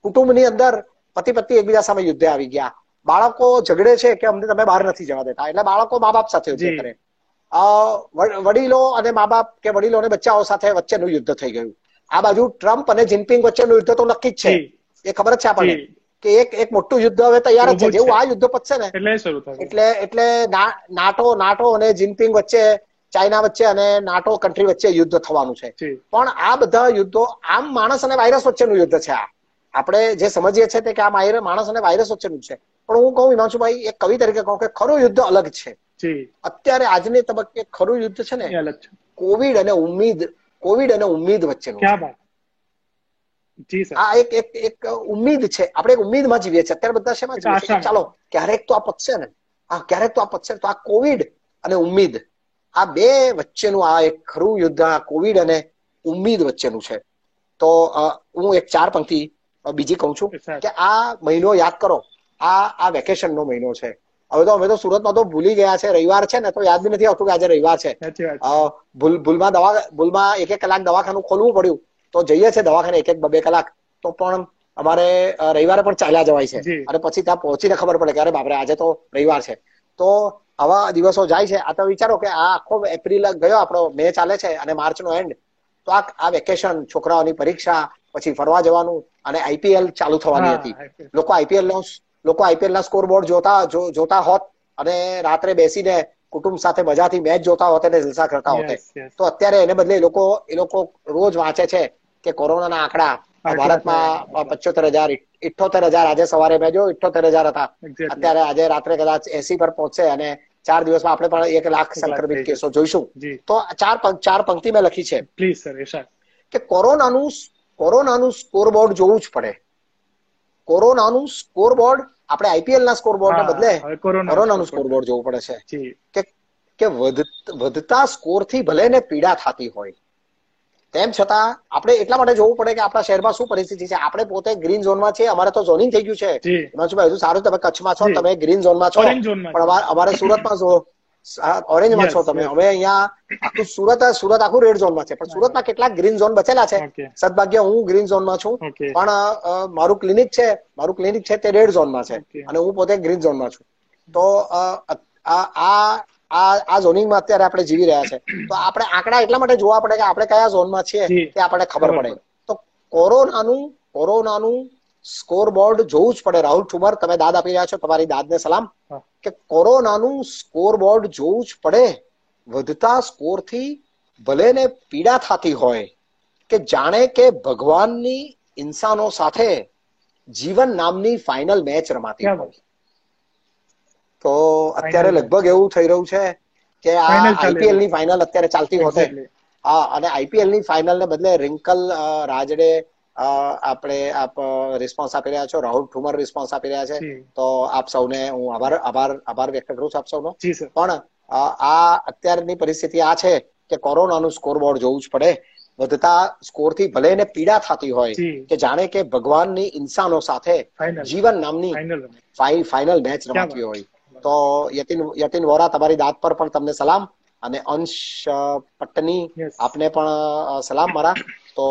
B: કુટુંબની અંદર પતિ પત્ની એકબીજા સામે યુદ્ધે આવી ગયા. બાળકો ઝઘડે છે કે અમને તમે બહાર નથી જવા દેતા. એટલે બાળકો મા બાપ સાથે યુદ્ધ કરે. વડીલો અને મા બાપ કે વડીલો અને બચ્ચાઓ સાથે વચ્ચેનું યુદ્ધ થઈ ગયું. આ બાજુ ટ્રમ્પ અને જિનપિંગ વચ્ચેનું યુદ્ધ તો નક્કી જ છે. એ ખબર જ છે આપણને કે એક એક મોટું યુદ્ધ હવે તૈયાર જ છે. જેવું આ યુદ્ધ પતશે ને એટલે એટલે નાટો નાટો અને જિનપિંગ વચ્ચે ચાઇના વચ્ચે અને નાટો કન્ટ્રી વચ્ચે યુદ્ધ થવાનું છે. પણ આ બધા યુદ્ધો આમ માણસ અને વાયરસ વચ્ચેનું યુદ્ધ છે આ. આપણે જે સમજીએ છીએ કે આ માણસ અને વાયરસ વચ્ચેનું છે. પણ હું કહું હિમાંશુભાઈ એક કવિ તરીકે કહું કે ખરું યુદ્ધ અલગ છે. અત્યારે આજની તબક્કે ખરું યુદ્ધ છે ને કોવિડ અને ઉમ્મીદ કોવિડ અને ઉમ્મીદ વચ્ચેનું. આ એક એક એક ઉમ્મીદ છે. આપણે એક ઉમ્મીદમાં જીવીએ છીએ. અત્યારે બધા શેમાં જીવીએ છીએ? ચાલો ક્યારેક તો આ પતશે ને. આ ક્યારેક તો આ પતશે તો આ કોવિડ અને ઉમ્મીદ. આ બે વચ્ચેનું આ એક ખરું યુદ્ધ આ કોવિડ અને ઉમ્મીદ વચ્ચેનું છે. તો હું એક ચાર પંક્તિ બીજી કહું છું કે આ મહિનો યાદ કરો. આ આ વેકેશન નો મહિનો છે. હવે તો અમે તો સુરતમાં તો ભૂલી ગયા છે. રવિવાર છે ને તો યાદ નથી આવતું કે આજે રવિવાર છે. ભૂલ ભૂલમાં દવા ભૂલમાં એક એક કલાક દવાખાનું ખોલવું પડ્યું. તો જઈએ છે દવાખાને એક એક બે કલાક. તો પણ અમારે રવિવારે પણ ચાલ્યા જવાય છે. અને પછી ત્યાં પહોંચીને ખબર પડે કે અરે બાપરે આજે તો રવિવાર છે. તો આવા દિવસો જાય છે. આ તો વિચારો કે આ આખો એપ્રિલ ગયો આપણો મે ચાલે છે અને માર્ચ નો એન્ડ તો આ આ વેકેશન છોકરાઓની પરીક્ષા પછી ફરવા જવાનું અને આઈપીએલ ચાલુ થવાની હતી. લોકો આઈપીએલ નો લોકો આઈપીએલ ના સ્કોર બોર્ડ જોતા જોતા હોત અને રાત્રે બેસીને કુટુંબ સાથે મજાથી મેચ જોતા હોત અને જલસા કરતા હોત. તો અત્યારે એને બદલે લોકો એ લોકો રોજ વાંચે છે કે કોરોનાના આંકડા ભારતમાં પચોતેર હજાર ઇઠોતેર હજાર આજે સવારે મેં જો ઇઠોતેર હજાર હતા. અત્યારે આજે રાત્રે કદાચ એસી પર પહોંચશે અને ચાર દિવસમાં આપણે પણ એક લાખ સંક્રમિત કેસો જોઈશું. તો ચાર ચાર પંક્તિ મેં લખી છે.
A: Please sir.
B: કે કોરોનાનું કોરોનાનું સ્કોર બોર્ડ જોવું જ પડે. કોરોનાનું સ્કોર બોર્ડ આપણે આઈપીએલ ના સ્કોર બોર્ડ ને બદલે કોરોનાનું સ્કોર બોર્ડ જોવું પડે છે. કે વધતા સ્કોરથી ભલે ને પીડા થતી હોય. તેમ છતાં આપણે એટલા માટે જોવું પડે કે આપણા શહેરમાં શું પરિસ્થિતિ છે. આપણે પોતે ગ્રીન ઝોનમાં છીએ અમારે તો ઝોનિંગ થઈ ગયું છે. હિમાંશુભાઈ હજુ સારું તમે કચ્છમાં છો તમે ગ્રીન ઝોનમાં છો. પણ અમારે સુરતમાં છો ઓરેન્જમાં છો તમે. હવે અહીંયા આખું સુરત સુરત આખું રેડ ઝોનમાં છે. પણ સુરતમાં કેટલાક ગ્રીન ઝોન બચેલા છે. સદભાગ્ય હું ગ્રીન ઝોનમાં છું. પણ મારું ક્લિનિક છે. મારું ક્લિનિક છે તે રેડ ઝોનમાં છે. અને હું પોતે ગ્રીન ઝોનમાં છું. તો આ આ આ ઝોનિંગમાં અત્યારે આપણે જીવી રહ્યા છે. તો આપણે આંકડા એટલા માટે જોવા પડે કે આપણે કયા ઝોનમાં છીએ તે આપણને ખબર પડે. તો કોરોનાનું કોરોનાનું સ્કોર બોર્ડ જોવું જ પડે. રાહુલ ઠુમર તમે દાદ આપી રહ્યા છો. તમારી દાદને સલામ. કે કોરોનાનું સ્કોરબોર્ડ જોવું જ પડે. વધતા સ્કોરથી ભલે ને પીડા થતી હોય કે જાણે કે ભગવાનની ઇન્સાનો સાથે જીવન નામની ફાઇનલ મેચ રમાતી હોય. તો અત્યારે લગભગ એવું થઈ રહ્યું છે કે આ આઈપીએલની ફાઇનલ અત્યારે ચાલતી હોતે હા અને આઈપીએલની ફાઇનલ ને બદલે રિંકલ રાજડે આપણે આપ રિસ્પોન્સ આપી રહ્યા છો. રાહુલ ઠુમર રિસ્પોન્સ આપી રહ્યા છે. તો આપ સૌને હું આભાર આભાર આભાર વ્યક્ત કરું છું આપ સૌનો. પણ આ અત્યારની પરિસ્થિતિ આ છે કે કોરોનાનું સ્કોર બોર્ડ જોવું જ પડે. વધતા સ્કોરથી ભલે એને પીડા થતી હોય કે જાણે કે ભગવાનની ઇન્સાનો સાથે જીવન નામની ફાઇનલ મેચ રમાતી હોય. તો યતિન યતિન વોરા તમારી દાંત પર પણ તમને સલામ અને અંશ પટ્ટની આપને પણ સલામ મારા. તો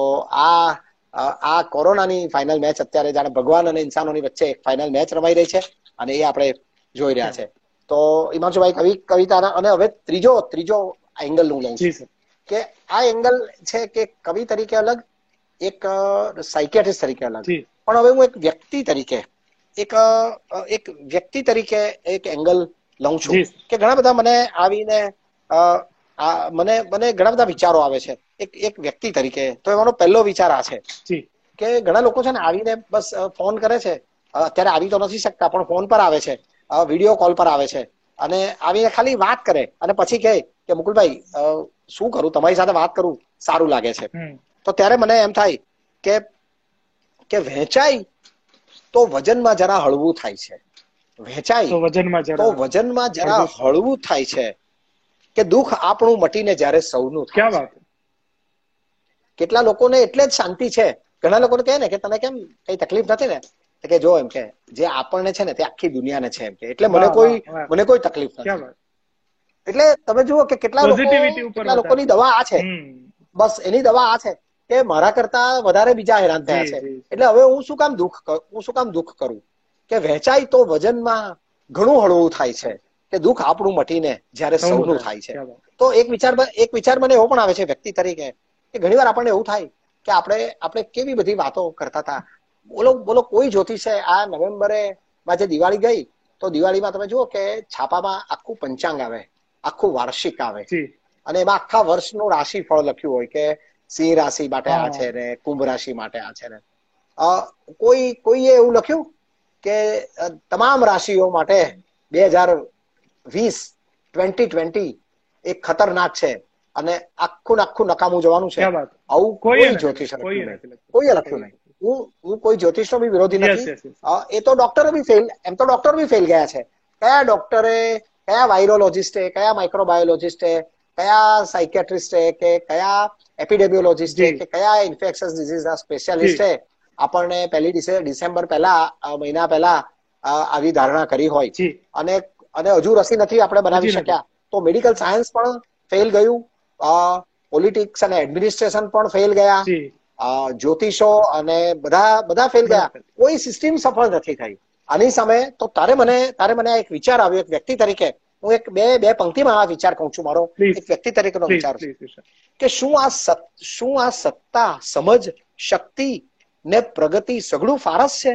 B: આ આ કોરોનાની ફાઇનલ મેચ અત્યારે જાણે ભગવાન અને ઇન્સાનોની વચ્ચે એક ફાઇનલ મેચ રમાઈ રહી છે અને એ આપણે જોઈ રહ્યા છે. તો હિમાંશુભાઈ કવિ કવિતાના અને હવે ત્રીજો ત્રીજો એંગલ હું લઉં છું. કે આ એંગલ છે કે કવિ તરીકે અલગ એક સાયકેટ્રિસ્ટ તરીકે અલગ. પણ હવે હું એક વ્યક્તિ તરીકે એક એક વ્યક્તિ તરીકે એક એંગલ લઉં છું. કે ઘણા બધા મને આવીને આ મને મને ઘણા બધા વિચારો આવે છે. એક એક વ્યક્તિ તરીકે તો એમાંનો પહેલો વિચાર આ છે કે ઘણા લોકો છે ને આવીને બસ ફોન કરે છે. અત્યારે આવી તો નથી શકતા પણ ફોન પર આવે છે. વીડિયો કોલ પર આવે છે. અને આવીને ખાલી વાત કરે. અને પછી કહે કે મુકુલભાઈ શું કરું? તમારી સાથે વાત કરું. સારું લાગે છે. તો ત્યારે મને એમ થાય કે કે વહેંચાય તો વજનમાં જરા હળવું થાય છે. વહેંચાય તો વજનમાં જરા.
A: હળવું
B: થાય છે. કે દુઃખ આપણું મટીને જ્યારે સૌનું
A: ક્યાં વાત?
B: કેટલા લોકોને એટલે જ શાંતિ છે. ઘણા લોકોને કહે ને કે તને કેમ કઈ તકલીફ નથી ને? કે જો એમ કે જે આપણને છે ને તે આખી દુનિયાને છે એમ કે. એટલે મને કોઈ. મને કોઈ તકલીફ નથી. એટલે તમે જુઓ કે કેટલા લોકો કેટલા લોકોની દવા આ છે. બસ એની દવા આ છે કે મારા કરતા વધારે બીજા હેરાન થયા છે. એટલે હવે હું શું કામ દુઃખ હું શું કામ દુઃખ કરું? કે વહેંચાય તો વજનમાં ઘણું હળવું થાય છે. કે દુઃખ આપણું મટીને જ્યારે સૌનું થાય. છે. તો એક વિચાર એક વિચાર મને એવો પણ આવે છે વ્યક્તિ તરીકે કે ઘણીવાર આપણને એવું થાય કે આપણે આપણે કેવી બધી વાતો કરતા હતા. બોલો બોલો કોઈ જ્યોતિષે આ નવેમ્બરે માં જે દિવાળી ગઈ તો દિવાળીમાં તમે જુઓ કે છાપામાં આખું પંચાંગ આવે આખું વાર્ષિક આવે. અને એમાં આખા વર્ષનું રાશિફળ લખ્યું હોય કે સિંહ રાશિ માટે આ છે ને કુંભ રાશિ માટે આ છે ને. કોઈ કોઈએ એવું લખ્યું કે તમામ રાશિઓ માટે બે હજાર વીસ ટ્વેન્ટી ટ્વેન્ટી એ ખતરનાક છે અને આખું આખું નકામું જવાનું છે. આવું કોઈ જ્યોતિષ
A: કોઈએ
B: લખ્યું નહીં. હું હું કોઈ જ્યોતિષનો બી વિરોધી નથી. એ તો ડોક્ટરો બી ફેલ એમ તો ડોક્ટર બી ફેલ ગયા છે. કયા ડોક્ટરે કયા વાયરોલોજિસ્ટે કયા માઇક્રોબાયોલોજિસ્ટે કયા સાયકેટ્રિસ્ટે કે કયા એપિડેમિયોલોજિસ્ટે. કે કયા ઇન્ફેક્શસ ડિઝીઝના સ્પેશિયાલિસ્ટે આપણને પહેલી ડિસે- ડિસેમ્બર પહેલા મહિના પહેલા આવી ધારણા કરી હોય. અને અને હજુ રસી નથી આપણે બનાવી શક્યા. તો મેડિકલ સાયન્સ પણ ફેલ ગયું. પોલિટિક્સ અને એડમિનિસ્ટ્રેશન પણ ફેલ ગયા. જ્યોતિષો અને બધા બધા ફેલ ગયા. કોઈ સિસ્ટમ સફળ નથી થઈ. આની સામે તો તારે મને તારે મને એક વિચાર આવ્યો એક વ્યક્તિ તરીકે. હું એક બે બે પંક્તિમાં આ વિચાર કહું છું મારો. એક વ્યક્તિ તરીકેનો વિચાર. કે શું આ શું આ સત્તા સમજ શક્તિ ને પ્રગતિ સઘળું ફારસ છે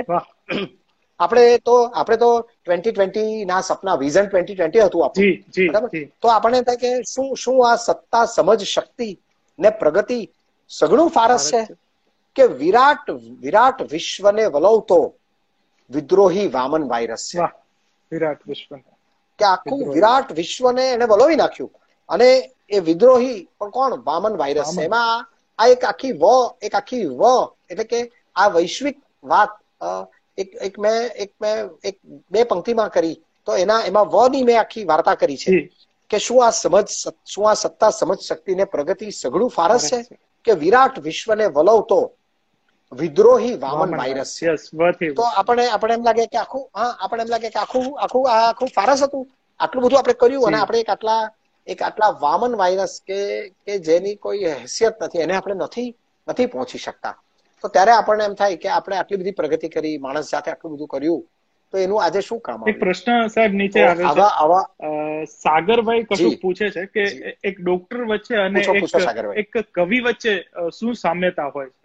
B: આપણે તો આપણે તો ટ્વેન્ટી ટ્વેન્ટી ના સપના વિઝન ટ્વેન્ટી ટ્વેન્ટી હતું આપણું. બરાબર? તો આપણને થાય કે શું શું આ સત્તા સમજ શક્તિ ને પ્રગતિ સઘળું ફારસ છે? કે વિરાટ વિરાટ વિશ્વને વલવતો વિદ્રોહી વામન વાયરસ છે?
A: વિરાટ વિશ્વ
B: કે આખું વિરાટ વિશ્વને એને વલોવી નાખ્યું. અને એ વિદ્રોહી પણ કોણ? વામન વાયરસ છે. એમાં આ એક આખી વ એક આખી વ એટલે કે આ વૈશ્વિક વાત એક એક મેં એક મેં એક બે પંક્તિમાં કરી તો એના એમાં વની મેં આખી વાર્તા કરી છે. કે શું આ સમજ શું આ સત્તા સમજ શક્તિને પ્રગતિ સઘળું ફારસ છે કે વિરાટ વિશ્વને વલવતો વિદ્રોહી વામન વાયરસ તો આપણે આપણે એમ લાગે કે આખું હા આપણે એમ લાગે કે આખું આખું આ આખું ફારસ હતું. આટલું બધું આપણે કર્યું અને આપણે એક આટલા એક આટલા વામન વાયરસ કે કે જેની કોઈ હેસિયત નથી એને આપણે નથી નથી પહોંચી શકતા. તો ત્યારે આપણને એમ થાય કે આપણે આટલી બધી પ્રગતિ કરી માણસ જાતે આટલું બધું કર્યું તો એનું આજે શું કામ
A: એક પ્રશ્ન સાહેબ નીચે આવે છે.
B: આવા
A: સાગરભાઈ કશું પૂછે છે કે એક ડોક્ટર વચ્ચે અને એક કવિ વચ્ચે શું સામ્યતા હોય છે?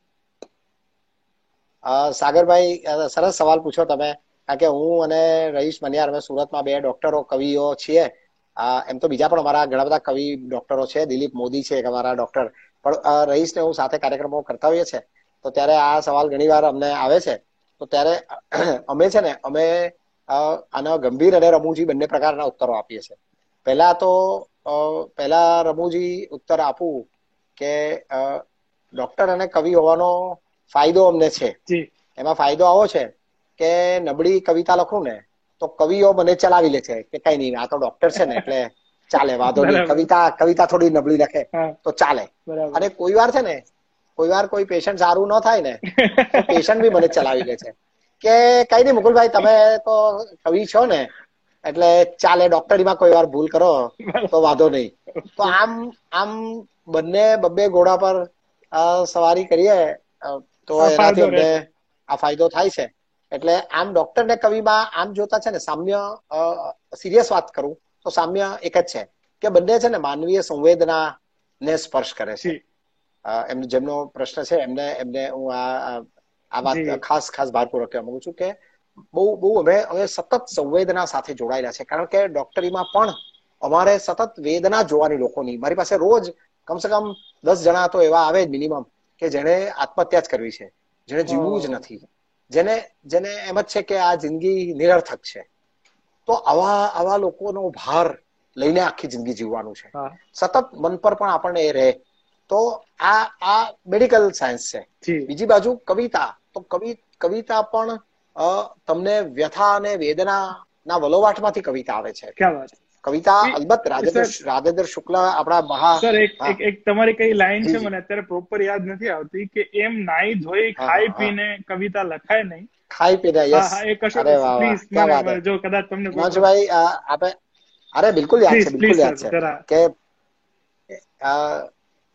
B: સાગરભાઈ સરસ સવાલ પૂછો તમે. કારણ કે હું અને રહીશ મનિયાર અમે સુરતમાં બે ડોક્ટરો કવિઓ છીએ. એમ તો બીજા પણ અમારા ઘણા બધા કવિ ડોક્ટરો છે. દિલીપ મોદી છે એક અમારા ડોક્ટર. પણ રહીશને હું સાથે કાર્યક્રમો કરતા હોઈએ છે તો ત્યારે આ સવાલ ઘણીવાર અમને આવે છે. તો ત્યારે અમે છે ને અમે આના ગંભીર અને રમૂજી બંને પ્રકારના ઉત્તરો આપીએ છીએ. પહેલા તો પહેલા રમૂજી ઉત્તર આપું કે ડોક્ટર અને કવિ હોવાનો ફાયદો અમને છે. એમાં ફાયદો આવો છે કે નબળી કવિતા લખું ને તો કવિઓ મને ચલાવી લે છે કે કઈ નહીં આ તો ડોક્ટર છે ને એટલે ચાલે વાંધો નહીં. કવિતા કવિતા થોડી નબળી લખે તો ચાલે. અને કોઈ વાર છે ને કોઈ વાર કોઈ પેશન્ટ સારું ન થાય ને પેશન્ટ બી મને ચલાવી લે છે. કે કઈ નહીં મુકુલભાઈ તમે તો કવિ છો ને એટલે ચાલે ડોક્ટરીમાં કોઈ વાર ભૂલ કરો તો વાંધો નહીં. તો આમ આમ બંને બબ્બે ઘોડા પર સવારી કરીએ તો એનાથી અમને આ ફાયદો થાય છે. એટલે આમ ડોક્ટર ને કવિમાં આમ જોતા છે ને સામ્ય સિરિયસ વાત કરું તો સામ્ય એક જ છે. કે બંને છે ને માનવીય સંવેદના ને સ્પર્શ કરે છે.
A: જી
B: જેમનો પ્રશ્ન છે એમને એમને હું આ આ- વાત ખાસ ખાસ ભારપૂર્વક કહેવા માંગુ છું કે બહુ બહુ અમે અમે સતત સંવેદના સાથે જોડાયેલા છે. કારણ કે ડોક્ટરીમાં પણ અમારે સતત વેદના જોવાની લોકોની મારી પાસે રોજ કમસે કમ દસ જણા તો એવા આવે જ મિનિમમ કે જેણે આત્મહત્યા જ કરવી છે. જેને જીવવું જ નથી. જેને જેને એમ જ છે કે આ જિંદગી નિરર્થક છે. તો આવા આવા લોકોનો ભાર લઈને આખી જિંદગી જીવવાનું છે. સતત મન પર પણ આપણને એ રહે તો આ આ મેડિકલ સાયન્સ છે. બીજી બાજુ કવિતા. તો કવિ કવિતા પણ તમને વ્યથા અને વેદના ના વલોવાટમાંથી કવિતા આવે છે. કવિતા અલબત્ત રાજેન્દ્ર રાજેન્દ્ર શુક્લ આપણા મહા
A: સર એક એક તમારી કઈ લાઈન છે મને અત્યારે પ્રોપર યાદ નથી આવતી કે એમ નાઈ ધોઈ ખાઈ પીને કવિતા લખાય નહીં.
B: ખાઈ પીને યસ અરે વાહ
A: જો કદાચ તમને
B: હિમાંશુભાઈ આપણે અરે બિલકુલ યાદ છે બિલકુલ યાદ છે કે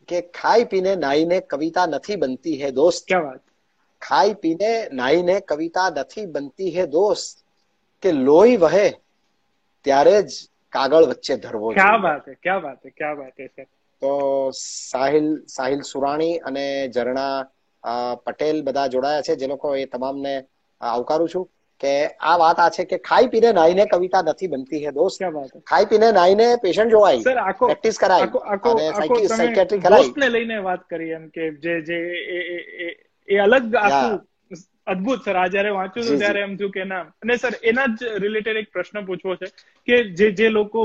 B: કે ખાઈ પીને નાઈને કવિતા નથી બનતી હે દોસ્ત.
A: ક્યા વાત?
B: ખાઈ પીને નાઈને કવિતા નથી બનતી હે દોસ્ત. કે લોહી વહે ત્યારે જ કાગળ વચ્ચે ધરવો
A: ક્યા વાત હે? ક્યાં વાત હે? ક્યાં વાત હે સર?
B: તો સાહિલ સાહિલ સુરાણી અને ઝરણા પટેલ બધા જોડાયા છે. જે લોકો એ તમામને આવકારું છું. કે આ વાત આ છે કે ખાઈ પીને નાઈને કવિતા નથી બનતી હે દોસ્ત. ખાઈ પીને નાઈને પેશન્ટ જોવાય પ્રેક્ટિસ કરાય સાયકેટ્રી કરાય
A: દોસ્તને લઈને વાત કરી એમ કે જે જે એ અલગ આખું અદ્ભુત સર. આ જયારે વાંચ્યું હતું ત્યારે એમ થયું કે ના. અને સર એના જ રિલેટેડ એક પ્રશ્ન પૂછવો છે કે જે જે લોકો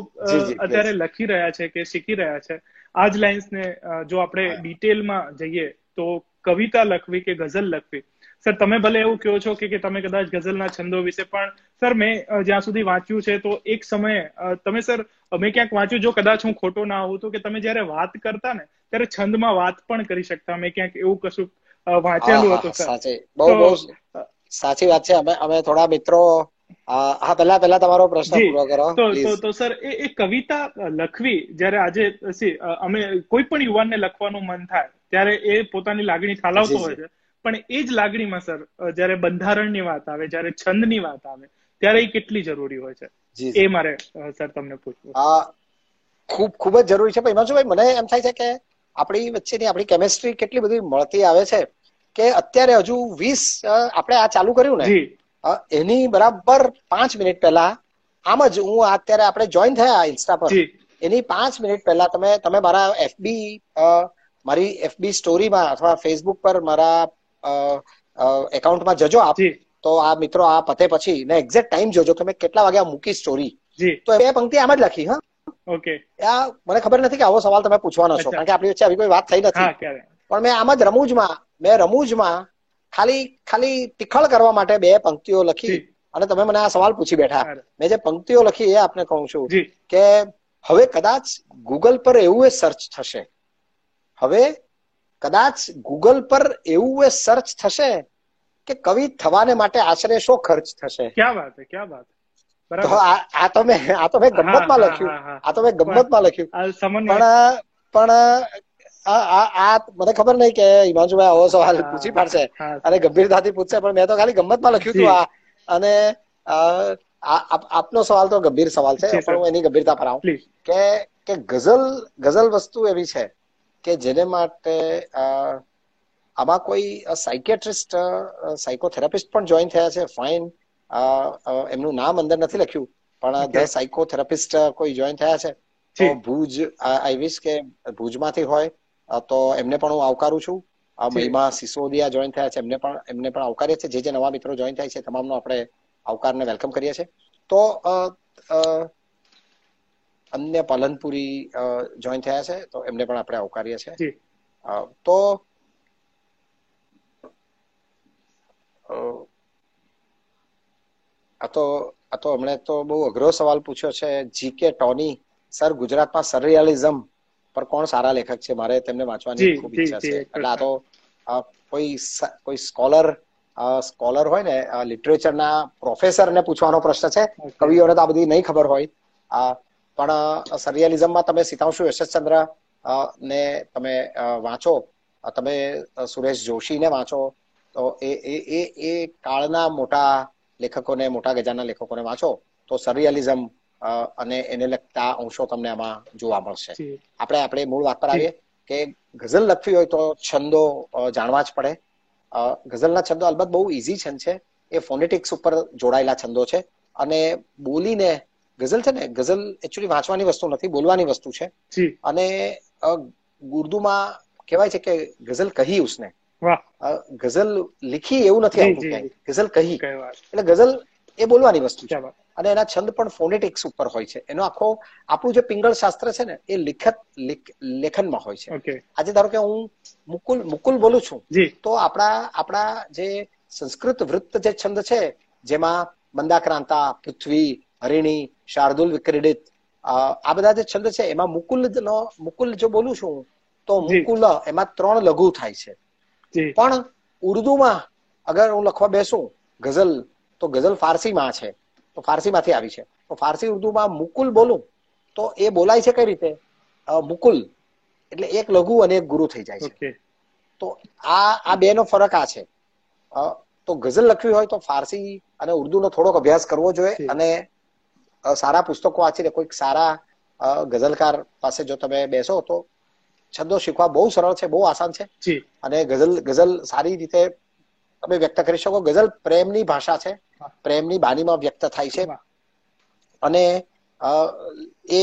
A: અત્યારે લખી રહ્યા છે કે શીખી રહ્યા છે આ જ લાઇન્સને જો આપણે. ડિટેલમાં જઈએ તો કવિતા લખવી કે ગઝલ લખવી સર તમે ભલે એવું કહો છો કે તમે કદાચ ગઝલના છંદો વિશે પણ સર મેં જ્યાં સુધી વાંચ્યું છે તો એક સમયે તમે સર મેં ક્યાંક વાંચ્યું જો કદાચ હું ખોટો ના હોઉં તો કે તમે જ્યારે વાત કરતા ને ત્યારે છંદમાં વાત પણ કરી શકતા. મેં ક્યાંક એવું કશું વાંચેલું હતું સર.
B: સાચી. બહુ બહુ સાચી વાત છે. અમે અમે થોડા મિત્રો હા પહેલા પહેલા તમારો પ્રશ્ન પૂરો કરો
A: તો તો તો સર એ એ કવિતા લખવી જ્યારે આજે અમે કોઈ પણ યુવાનને લખવાનું મન થાય ત્યારે એ પોતાની લાગણી ઠાલવતો હોય છે. પણ એ જ લાગણીમાં સર જ્યારે બંધારણની વાત આવે જ્યારે છંદની વાત આવે ત્યારે એ કેટલી જરૂરી હોય છે? એ મારે સર તમને પૂછવું
B: આ ખૂબ ખૂબ જ જરૂરી છે. પણ ભાઈ મને એમ થાય છે કે આપણી વચ્ચેની આપણી કેમેસ્ટ્રી કેટલી બધી મળતી આવે છે કે અત્યારે હજુ વીસ આપણે આ ચાલુ કર્યું ને એની બરાબર પાંચ મિનિટ પહેલા આમ જ હું અત્યારે આપણે જોઈન થયા ઇન્સ્ટા પર એની પાંચ મિનિટ પહેલા તમે તમે મારા એફબી મારી એફબી સ્ટોરીમાં અથવા ફેસબુક પર મારા એકાઉન્ટમાં જજો આપ તો આ મિત્રો આ પતે પછી ને એક્ઝેક્ટ ટાઈમ જોજો તમે કેટલા વાગ્યા મૂકી સ્ટોરી તો બે પંક્તિ આમ જ લખી હા?
A: ઓકે.
B: આ મને ખબર નથી કે આવો સવાલ તમે પૂછવાનો છો કારણ કે આપણી વચ્ચે આવી કોઈ વાત થઈ નથી. પણ મેં આમ જ રમૂજમાં મેં રમૂજમાં ખાલી ખાલી તિખળ કરવા માટે બે પંક્તિઓ લખી અને તમે મને આ સવાલ પૂછી બેઠા. મેં જે પંક્તિઓ લખી એ આપને કહું છું કે હવે કદાચ ગૂગલ પર એવું એ સર્ચ થશે. હવે કદાચ ગૂગલ પર એવું એ સર્ચ થશે કે કવિ થવાને માટે આશરે શો ખર્ચ થશે?
A: ક્યાં વાત ક્યાં વાત
B: આ તો મેં આ તો મેં
A: હા,
B: લખ્યું. આ તો મેં ગમ્મતમાં લખ્યું. પણ પણ આ મને ખબર નહીં કે હિમાંશુભાઈ આવો સવાલ પૂછી પાડશે અને ગંભીરતાથી પૂછશે પણ મેં તો ખાલી ગમ્મતમાં લખ્યું હતું આ. અને આપનો સવાલ તો ગંભીર સવાલ છે પણ હું એની ગંભીરતા પર આવું. કે કે ગઝલ ગઝલ વસ્તુ એવી છે કે જેને માટે આમાં કોઈ સાયકેટ્રિસ્ટ સાયકોથેરાપિસ્ટ પણ જોઈન થયા છે. ફાઇન એમનું નામ અંદર નથી લખ્યું. પણ. ધ સાયકોથેરાપિસ્ટ કોઈ જોઈન થયા છે. તો ભુજ આઈ વિશ કે ભુજમાંથી હોય તો એમને પણ હું આવકારું છું. મહિમા સિસોદિયા જોઈન થયા છે. એમને પણ એમને પણ આવકારીએ છીએ. જે જે નવા મિત્રો જોઈન થાય છે તમામનો આપણે આવકારને વેલકમ કરીએ છીએ. તો અન્ય પાલનપુરી જોઈન થયા છે તો એમને પણ આપણે આવકારીએ છીએ. તો આ તો આ તો હમણે તો બહુ અઘરો સવાલ પૂછ્યો છે. જીકે ટોની સર ગુજરાતમાં સરરિયાલિઝમ પર કોણ સારા લેખક છે? મારે તેમને વાંચવાની ખૂબ ઈચ્છા છે. એટલે આ તો કોઈ કોઈ સ્કોલર સ્કોલર હોય ને લિટરેચરના પ્રોફેસરને પૂછવાનો પ્રશ્ન છે. કવિઓને તો આ બધી નહીં ખબર હોય. પણ સરિયાલિઝમમાં તમે સીતાંશુ યશચંદ્ર ને તમે વાંચો. તમે સુરેશ જોશીને વાંચો. તો એ એ એ એ કાળના મોટા લેખકોને મોટા ગજાના લેખકોને વાંચો તો સરિયાલિઝમ અને એને લગતા અંશો તમને આમાં જોવા મળશે. આપણે આપણે મૂળ વાત પર આવીએ કે ગઝલ લખવી હોય તો છંદો જાણવા જ પડે. ગઝલના છંદો અલબત્ત બહુ ઇઝી છંદ છે. એ ફોનેટિક્સ ઉપર જોડાયેલા છંદો છે. અને બોલીને ગઝલ છે ને ગઝલ એકચ્યુઅલી વાંચવાની વસ્તુ નથી બોલવાની વસ્તુ છે. અને ઉર્દુમાં કહેવાય છે કે ગઝલ કહી ઉસને. ગઝલ લીખી એવું નથી આવતું ગઝલ કહી. એટલે ગઝલ એ બોલવાની વસ્તુ છે. અને એના છંદ પણ ફોનેટિક્સ ઉપર હોય છે. એનો આખો આપણું જે પિંગળ શાસ્ત્ર છે ને એ લિખત લિખ- લેખનમાં હોય છે. આજે ધારો કે હું મુકુલ મુકુલ બોલું છું તો આપણા આપણા જે સંસ્કૃત વૃત્ત જે છંદ છે જેમાં મંદાક્રાંતા પૃથ્વી હરિણી શાર્દુલ વિક્રીડિત આ બધા જે છંદ છે એમાં મુકુલ નો મુકુલ જો બોલું છું તો મુકુલ એમાં ત્રણ લઘુ થાય છે. પણ ઉર્દુમાં અગર હું લખવા બેસું ગઝલ તો ગઝલ ફારસીમાં છે તો ફારસીમાંથી આવી છે. તો ફારસી ઉર્દુમાં મુકુલ બોલું તો એ બોલાય છે કઈ રીતે? મુકુલ એટલે એક લઘુ અને એક ગુરુ થઈ જાય છે. તો આ આ બે નો ફરક આ છે. તો ગઝલ લખવી હોય તો ફારસી અને ઉર્દુનો થોડોક અભ્યાસ કરવો જોઈએ અને સારા પુસ્તકો વાંચીને કોઈક સારા ગઝલકાર પાસે જો તમે બેસો તો છંદો શીખવા બહુ સરળ છે બહુ આસાન છે. અને ગઝલ ગઝલ સારી રીતે તમે વ્યક્ત કરી શકો. ગઝલ પ્રેમની ભાષા છે. પ્રેમની બાનીમાં વ્યક્ત થાય છે. અને એ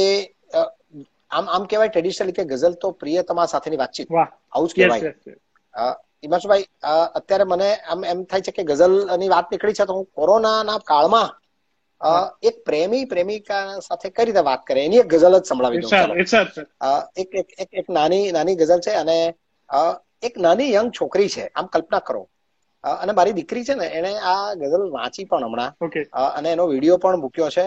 B: આમ આમ કહેવાય ટ્રેડિશનલ કે ગઝલ તો પ્રિયતમા સાથેની વાતચીત. આવું જ કહેવાય. હિમાંશુભાઈ અત્યારે મને આમ એમ થાય છે કે ગઝલની વાત નીકળી છે તો હું કોરોનાના કાળમાં અ,
A: હા.
B: એક પ્રેમી પ્રેમિકા સાથે કઈ રીતે વાત કરે? એની એક ગઝલ જ સંભળાવી દઉં એક એક એક નાની નાની ગઝલ છે અને એક નાની યંગ છોકરી છે. આમ કલ્પના કરો. અને મારી દીકરી છે ને એને આ ગઝલ વાંચી પણ હમણાં. અને એનો વીડિયો પણ મૂક્યો છે.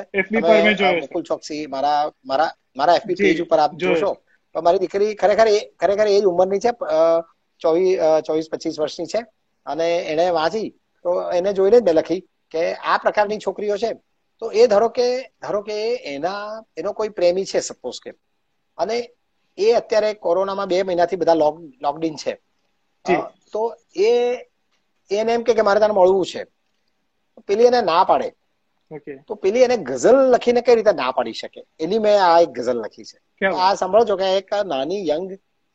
B: મુકુલ ચોકસી મારા મારા મારા એફબી પેજ ઉપર આપ જોશો. તો મારી દીકરી ખરેખર એ ખરેખર એ જ ઉંમરની છે ચોવીસ ચોવીસ પચીસ વર્ષની છે. અને એને વાંચી. તો એને જોઈને જ મેં લખી કે આ પ્રકારની છોકરીઓ છે. તો એ ધારો કે ધારો કે એના એનો કોઈ પ્રેમી છે સપોઝ કે. અને એ અત્યારે કોરોનામાં બે મહિનાથી બધા લોક લોકડાઉન છે. તો એ એને એમ કે મારે તને મળવું છે. પેલી એને ના પાડે. તો પેલી એને ગઝલ લખીને કઈ રીતે ના પાડી શકે? એની મેં આ એક ગઝલ લખી છે. આ સાંભળો છો કે એક નાની યંગ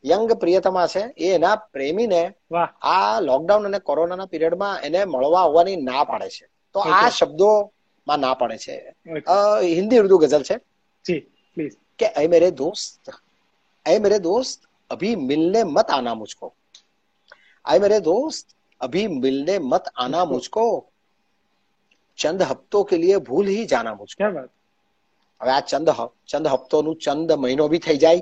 B: યંગ પ્રિયતમા છે એ એના પ્રેમીને આ લોકડાઉન અને કોરોનાના પીરિયડમાં એને મળવા આવવાની ના પાડે છે. તો આ
A: Okay.
B: શબ્દોમાં ના પાડે છે
A: ઓકે
B: અ, હિન્દી ઉર્દુ ગઝલ છે
A: જી પ્લીઝ
B: कि अय मेरे दोस्त अय मेरे दोस्त अभी मिलने मत आना मुझको अय मेरे दोस्त अभी मिलने मत आना
A: मुझको।
B: मुझको चंद हफ्तों के लिए भूल ही जाना मुझको
A: ક્યાં વાત
B: હવે આ ચંદ હ- ચંદ હપ્તોનું ચંદ મહિનો બી થઈ જાય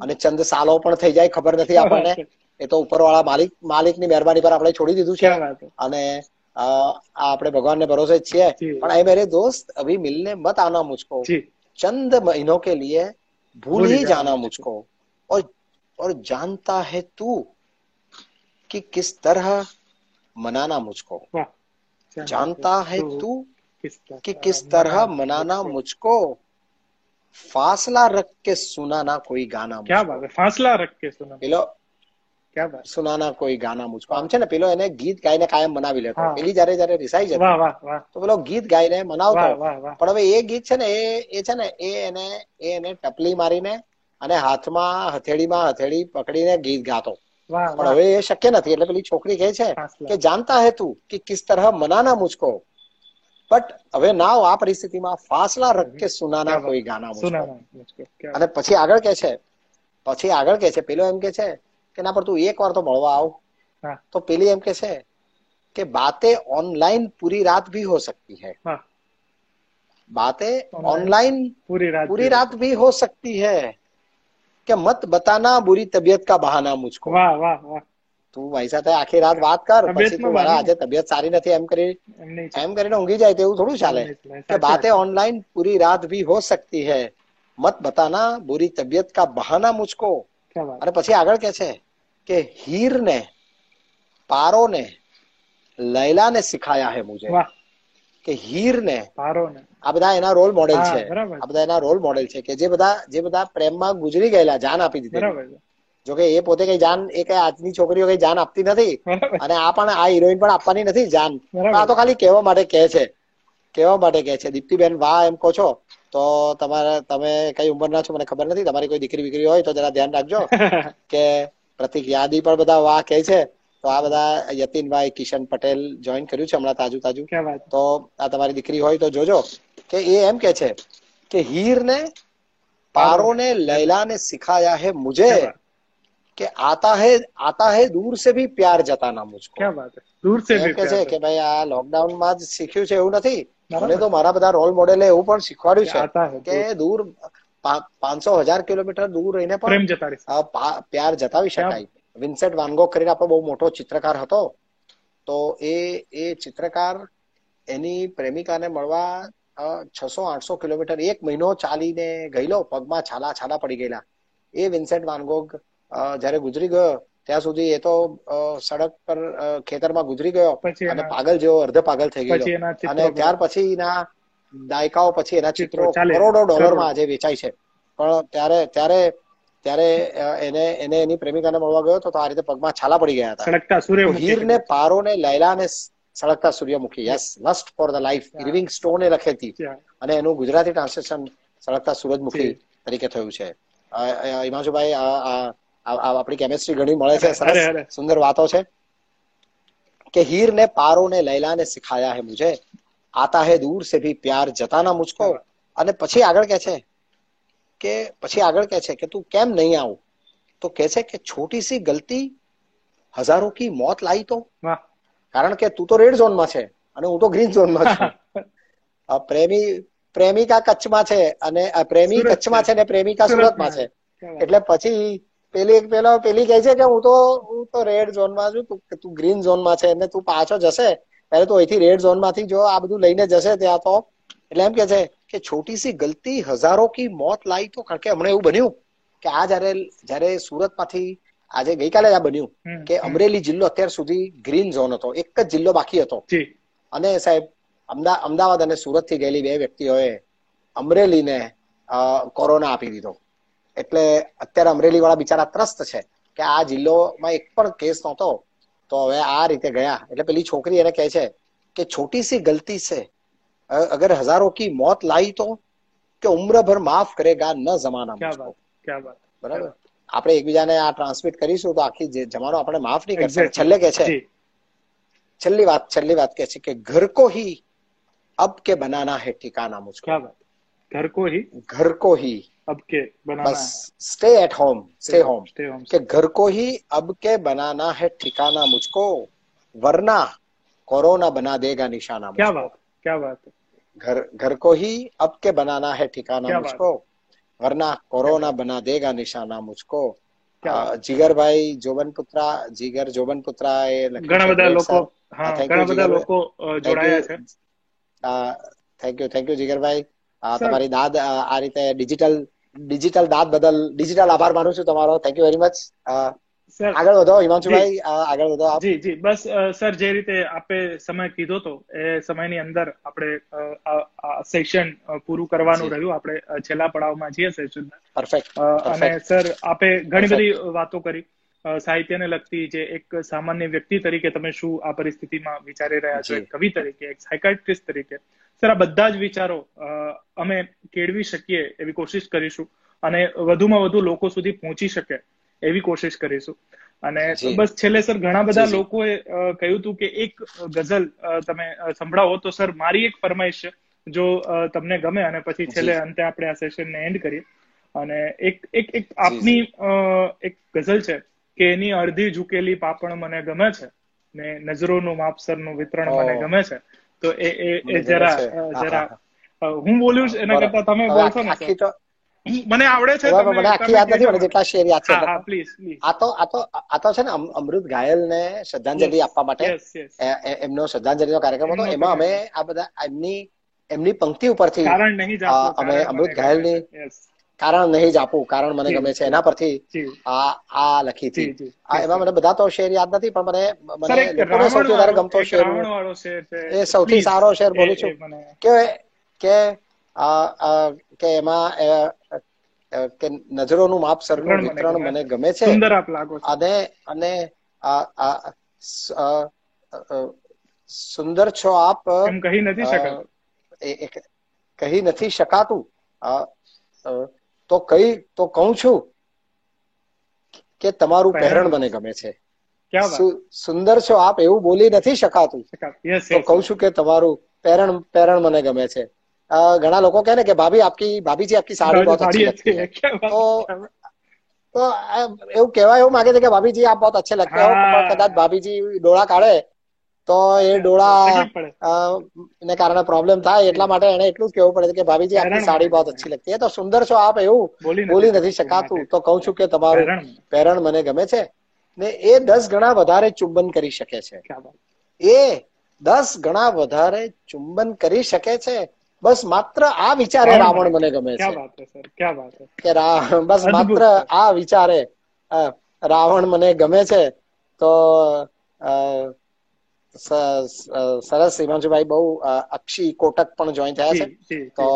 B: અને ચંદ સાલો પણ થઈ જાય ખબર નથી આપણને એ તો ઉપરવાળા માલિક માલિકની મહેરબાની પર આપણે છોડી દીધું છે
A: ક્યાં વાત હે?
B: અને અ, આ આપણે ભગવાનને ભરોસે જ છીએ
A: જી.
B: પણ અય मेरे दोस्त अभी मिलने मत आना मुझको
A: જી
B: चंद महीनों के लिए भूल ही जाना मुझको और और जानता है तू कि किस तरह मनाना मुझको
A: વાહ
B: जानता है तू
A: किस तरह
B: कि किस तरह मनाना मुझको फासला रख के सुनाना कोई गाना
A: क्या
B: मुझको
A: बात है फासला रख के सुना
B: પેલો
A: क्या बात?
B: सुनाना कोई આમ છે ને પેલો એને ગીત ગાઈને કાયમ બનાવી લેતો પેલી જયારે જયારે રિસાઈ જતો તો પેલો ગીત ગાઈને મનાવતો પણ હવે એ ગીત છે ને એ એ છે ને એ એને એ એને ટપલી મારીને અને હાથમાં હથેળીમાં હથેળી પકડીને ગીત ગાતો. પણ હવે એ શક્ય નથી એટલે પેલી છોકરી કહે છે કે જાણતા હે તું કે કિસ તરહ મનાના મુજકો. બટ હવે ના આ પરિસ્થિતિમાં ફાસલા રખ કે સુનાના કોઈ ગાના
A: મુજકો.
B: અને પછી આગળ કે છે પછી આગળ કે છે પેલો એમ કે છે કે ના પણ તું એક વાર તો મળવા આવ તો પેલી એમ કે છે કે બાતે ઓનલાઈન પૂરી રાત ભી હો सकती है बातें ऑनलाइन
A: पूरी रात
B: पूरी रात भी हो सकती है कि मत बताना बुरी तबीयत का बहाना मुझको
A: वाह वाહ વાહ
B: તું ભાઈ સાથે આખી રાત વાત કર પછી તું મારા આજે તબિયત સારી નથી એમ કરી
A: એમ
B: કરીને ઊંઘી જાય તેવું થોડું ચાલે કે
A: બાતે
B: ઓનલાઈન પૂરી રાત ભી હો सकती है मत बताना बुरी तबीयत का बहाना मुझको અને પછી આગળ કે છે કે હીર ને પારો ને લૈલા ને સિખાયા હે
A: મુજે.
B: કે હીર ને
A: પારો ને
B: આ બધા એના રોલ મોડેલ છે. આ બધા એના રોલ મોડેલ છે કે જે બધા જે બધા પ્રેમમાં ગુજરી ગયેલા જાન આપી દીધી જોકે એ પોતે કઈ જાન એ કઈ આજની છોકરીઓ કઈ જાન આપતી નથી. અને આ પણ આ હિરોઈન પણ આપવાની નથી જાન. આ તો ખાલી કહેવા માટે કહે છે. કહેવા માટે કહે છે. દીપ્તિબેન વાહ એમ કહો છો. તો તમારે તમે કઈ ઉંમરના છો મને ખબર નથી. તમારી કોઈ દીકરી વિકરી હોય તો જરા ધ્યાન રાખજો કે પ્રતિક યાદી પણ બધા વાહ કહે છે. તો આ બધા યતીનભાઈ કિશન પટેલ જોઈન કર્યું છે હમણાં તાજુ તાજુ. તો આ તમારી દીકરી હોય તો જોજો કે એ એમ કે છે કે હીરને પારોને લૈલાને સિખાયા
A: હે મુજે
B: કે આતા હે આતા હે દૂર સે ભી પ્યાર જતા ના
A: મુજકો. ક્યા બાત હે દૂર
B: સે
A: ભી
B: કે છે કે ભાઈ આ લોકડાઉનમાં જ શીખ્યું છે એવું નથી. મને તો મારા બધા રોલ મોડેલે એવું પણ શીખવાડ્યું છે કે દૂર પાંચસો હજાર કિલોમીટર દૂર રહીને પણ પ્યાર જતાવી શકાય. વિન્સેન્ટ વાનગો કરીને આપણો બહુ મોટો ચિત્રકાર હતો. તો એ એ ચિત્રકાર એની પ્રેમિકાને મળવા છસો આઠસો કિલોમીટર એક મહિનો ચાલીને ગયેલો. પગમાં છાલા છાલા પડી ગયેલા. એ વિન્સેન્ટ વાનગોગ જયારે ગુજરી ગયો ત્યાં સુધી એ તો સડક પર ખેતરમાં ગુજરી ગયો અને પાગલ જેવો અર્ધ પાગલ થઈ ગયો અને ત્યાર પછી ના દાયકાઓ પછી એના
A: ચિત્રો
B: કરોડો ડોલરમાં આજે વેચાય છે. પણ ત્યારે ત્યારે ત્યારે એને એને એની પ્રેમિકાને મળવા ગયો તો આ રીતે પગમાં છાલા પડી ગયા હતા.
A: સળગતા સૂર્યમુખી
B: હીરને પારોને લૈલાને સળગતા સૂર્યમુખી yes lust for the
A: life.
B: Irving સ્ટોને લખેતી. અને એનું ગુજરાતી ટ્રાન્સલેશન સળગતા સૂરજમુખી તરીકે થયું છે. હિમાંશુભાઈ આ આપણી કેમિસ્ટ્રી ઘણી મળે છે સરસ સુંદર વાતો છે. કે હીર ને પારો ને લૈલા ને સિખાયા હે મુજે. આતા હે દૂર સે ભી પ્યાર જતાના મુજકો. અને પછી આગળ કે છે કે પછી આગળ કે છે કે તું કેમ નહીં આવું? તો કે છે કે છોટી સી ગલતી હજારો કી મોત લાવી તો. કારણ કે તું તો રેડ ઝોનમાં છે અને હું તો ગ્રીન ઝોનમાં છું. પ્રેમી પ્રેમિકા કચ્છમાં છે અને પ્રેમી કચ્છમાં
A: છે
B: ને પ્રેમિકા સુરતમાં છે. એટલે પછી પેલી એક પેલો પેલી કહે છે કે હું તો હું તો રેડ ઝોનમાં છું તું તું ગ્રીન ઝોનમાં છે અને તું પાછો જશે. ત્યારે તું અહીંથી રેડ ઝોનમાંથી જો આ બધું લઈને જશે ત્યાં તો. એટલે એમ કે છે કે છોટી સી ગલતી હજારો કી મોત લાઈ તો કારણ કે હમણાં એવું બન્યું કે આ જયારે જયારે સુરતમાંથી આજે ગઈકાલે આ બન્યું કે અમરેલી જિલ્લો અત્યાર સુધી ગ્રીન ઝોન હતો. એક જ જિલ્લો બાકી હતો. અને સાહેબ અમદાવાદ અને સુરતથી ગયેલી બે વ્યક્તિઓએ અમરેલીને કોરોના આપી દીધો. એટલે અત્યારે અમરેલી વાળા બિચારા ત્રસ્ત છે કે આ જિલ્લોમાં એક પણ કેસ નહોતો તો હવે આ રીતે ગયા. એટલે પેલી છોકરી એને કહે છે કે છોટી સી ગલતી સે અગર હજારો કી મોત લાઈ તો કે ઉમ્ર માફ કરેગા ન જમાના બરાબર? આપણે એકબીજાને આ ટ્રાન્સમિટ કરીશું તો આખી જમાનો આપણે માફ નહીં કરશે છેલ્લે કે છે છેલ્લી વાત છેલ્લી વાત કે છે કે ઘર કો હી અબ કે બનાના હે ઠીકાના
A: મુશ્કેલ ઘર કો હી?
B: ઘર કો હી.
A: अब के बनाना
B: बस stay at home stay home
A: stay home
B: कि घर को ही अब के बनाना है ठिकाना मुझको वरना कोरोना बना देगा निशाना
A: क्या
B: मुझको।
A: बात क्या बात है
B: घर घर को ही अब के बनाना है ठिकाना
A: क्या बात
B: मुझको वरना कोरोना बना देगा निशाना मुझको
A: क्या
B: અ, જીગરભાઈ જોબન પુત્રા જીગર જોબન પુત્રા એ લખ્યું
A: ઘણા
B: છે.
A: બધા
B: Great,
A: લોકો
B: sir.
A: હા
B: thank you,
A: ઘણા બધા
B: જીગરભાઈ.
A: લોકો અ, જોડાયા છે
B: થેન્ક યુ થેન્ક યુ જીગરભાઈ આ
A: Sir.
B: તમારી દાદ અ, આ રીતે ડિજિટલ ડિજિટલ દાદ બદલ ડિજિટલ આભાર માનું છું તમારો. Thank you very much
A: sir
B: આગળ વધો હિમાંશુભાઈ. આગળ વધો
A: જી જી. બસ સર જે રીતે આપે સમય કીધો તો એ સમયની અંદર આપણે સેશન પૂરું કરવાનું રહ્યું. આપણે છેલ્લા પડાવમાં છીએ સેશન
B: પરફેક્ટ
A: અને સર આપે ઘણી બધી વાતો કરી. સાહિત્યને લગતી જે એક સામાન્ય વ્યક્તિ તરીકે તમે શું આ પરિસ્થિતિમાં વિચારી રહ્યા છો? એક કવિ તરીકે એક સાયકાટ્રિસ્ટ તરીકે. સર આ બધા જ વિચારો અમે કેળવી શકીએ એવી કોશિશ કરીશું અને વધુમાં વધુ લોકો સુધી પહોંચી શકે એવી કોશિશ કરીશું. અને બસ છેલ્લે સર ઘણા બધા. લોકોએ કહ્યું હતું કે એક ગઝલ તમે સંભળાવો. તો સર મારી એક ફરમાઈશ છે જો તમને ગમે અને પછી છેલ્લે અંતે આપણે આ સેશનને એન્ડ કરીએ. અને એક એક એક આપની એક ગઝલ છે કે એની અડધી ઝૂકેલી પાપણ મને ગમે છે ને નજરોનું માપસરનું વિતરણ. મને ગમે છે તો એ એ જરા. જરા
B: હું
A: બોલ્યું છું એના કરતા તમે બોલશો ને મને આવડે છે
B: મને આખી યાદ નથી મને. જેટલા શેર યાદ છે
A: હા પ્લીઝ
B: આ તો આ તો આ તો છે ને અમૃત ઘાયલ ને શ્રદ્ધાંજલિ આપવા માટે એમનો શ્રદ્ધાંજલિ શ્રદ્ધાંજલિનો કાર્યક્રમ હતો એમાં અમે આ બધા એમની એમની પંક્તિ ઉપરથી અમે અમૃત
A: ઘાયલ
B: ઘાયલની.
A: Yes.
B: કારણ નહીં જ આપું કારણ મને ગમે છે. એના પરથી આ આ લખી હતી. આ એમાં મને બધા તો શેર યાદ નથી પણ મને મને સૌથી વધારે ગમતો શેર એ સૌથી સારો શેર બોલું છું. કે કે કે એમાં કે નજરોનું માપ સરનું
A: વિતરણ મને ગમે છે.
B: અને અને સુંદર છો આપ
A: કહી નથી શકાતું.
B: કહી નથી શકાતું. તો કઈ તો કહું છું કે તમારું
A: પહેરણ
B: મને ગમે છે. સુંદર છો આપ એવું બોલી નથી શકાતું. તો કહું છું કે તમારું પહેરણ પહેરણ મને ગમે છે. ઘણા લોકો કહે ને કે ભાભી આપકી ભાભીજી આપકી સાડી બહુ અચ્છી લગતી હે. તો તો એવું કહેવાય એવું માંગે છે કે ભાભીજી આપ બહુ અચ્છે લગતે હો કદાચ ભાભીજી ડોળા કાઢે તો એ ડોળા ને કારણે પ્રોબ્લેમ થાય. એટલા માટે એને એટલું જ કેવું પડે કે ભાભીજી આપની સાડી બહુ અચ્છી લગતી. હે તો સુંદર છો આપ એવું બોલી નથી શકાતું. તો કહું છું કે તમારું પેરણ મને ગમે છે. ને એ દસ ગણા વધારે ચુંબન કરી શકે છે. એ દસ ગણા વધારે ચુંબન કરી શકે છે. બસ માત્ર આ વિચારે રાવણ મને ગમે છે. કે બસ માત્ર આ વિચારે રાવણ મને ગમે છે. તો સરસ. હિમાંશુભાઈ બહુ અક્ષી કોટક પણ જોઈન થયા છે. તો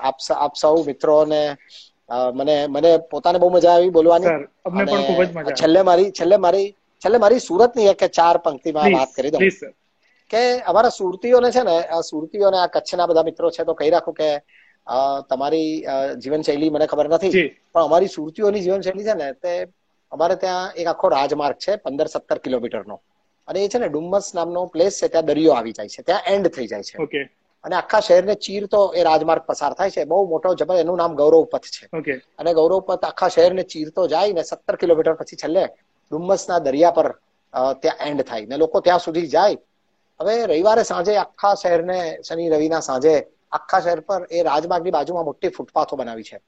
B: આપ આપ સૌ મિત્રોને મને મને પોતાને બહુ મજા આવી બોલવાની. છેલ્લે મારી છેલ્લે મારી છેલ્લે મારી સુરતની એક ચાર પંક્તિમાં વાત કરી દઉં. કે અમારા સુરતીઓને છે ને સુરતીઓને આ કચ્છના બધા મિત્રો છે તો કહી રાખું કે તમારી જીવનશૈલી મને ખબર નથી પણ અમારી સુરતીઓની જીવનશૈલી છે ને તે અમારે ત્યાં એક આખો રાજમાર્ગ છે પંદર સત્તર કિલોમીટરનો. અને એ છે ને ડુમ્મસ નામનો પ્લેસ છે ત્યાં દરિયો આવી જાય છે ત્યાં એન્ડ થઈ જાય છે. અને આખા શહેરને ચીરતો એ રાજમાર્ગ પસાર થાય છે બહુ મોટો જબર એનું નામ ગૌરવ પથ છે. અને ગૌરવ પથ આખા શહેરને ચીરતો જાય ને સત્તર કિલોમીટર પછી છેલ્લે ડુમ્મસના દરિયા પર ત્યાં એન્ડ થાય ને લોકો ત્યાં સુધી જાય. હવે રવિવારે સાંજે આખા શહેરને શનિ રવિના સાંજે આખા શહેર પર એ રાજમાર્ગની બાજુમાં મોટી ફૂટપાથો બનાવી છે.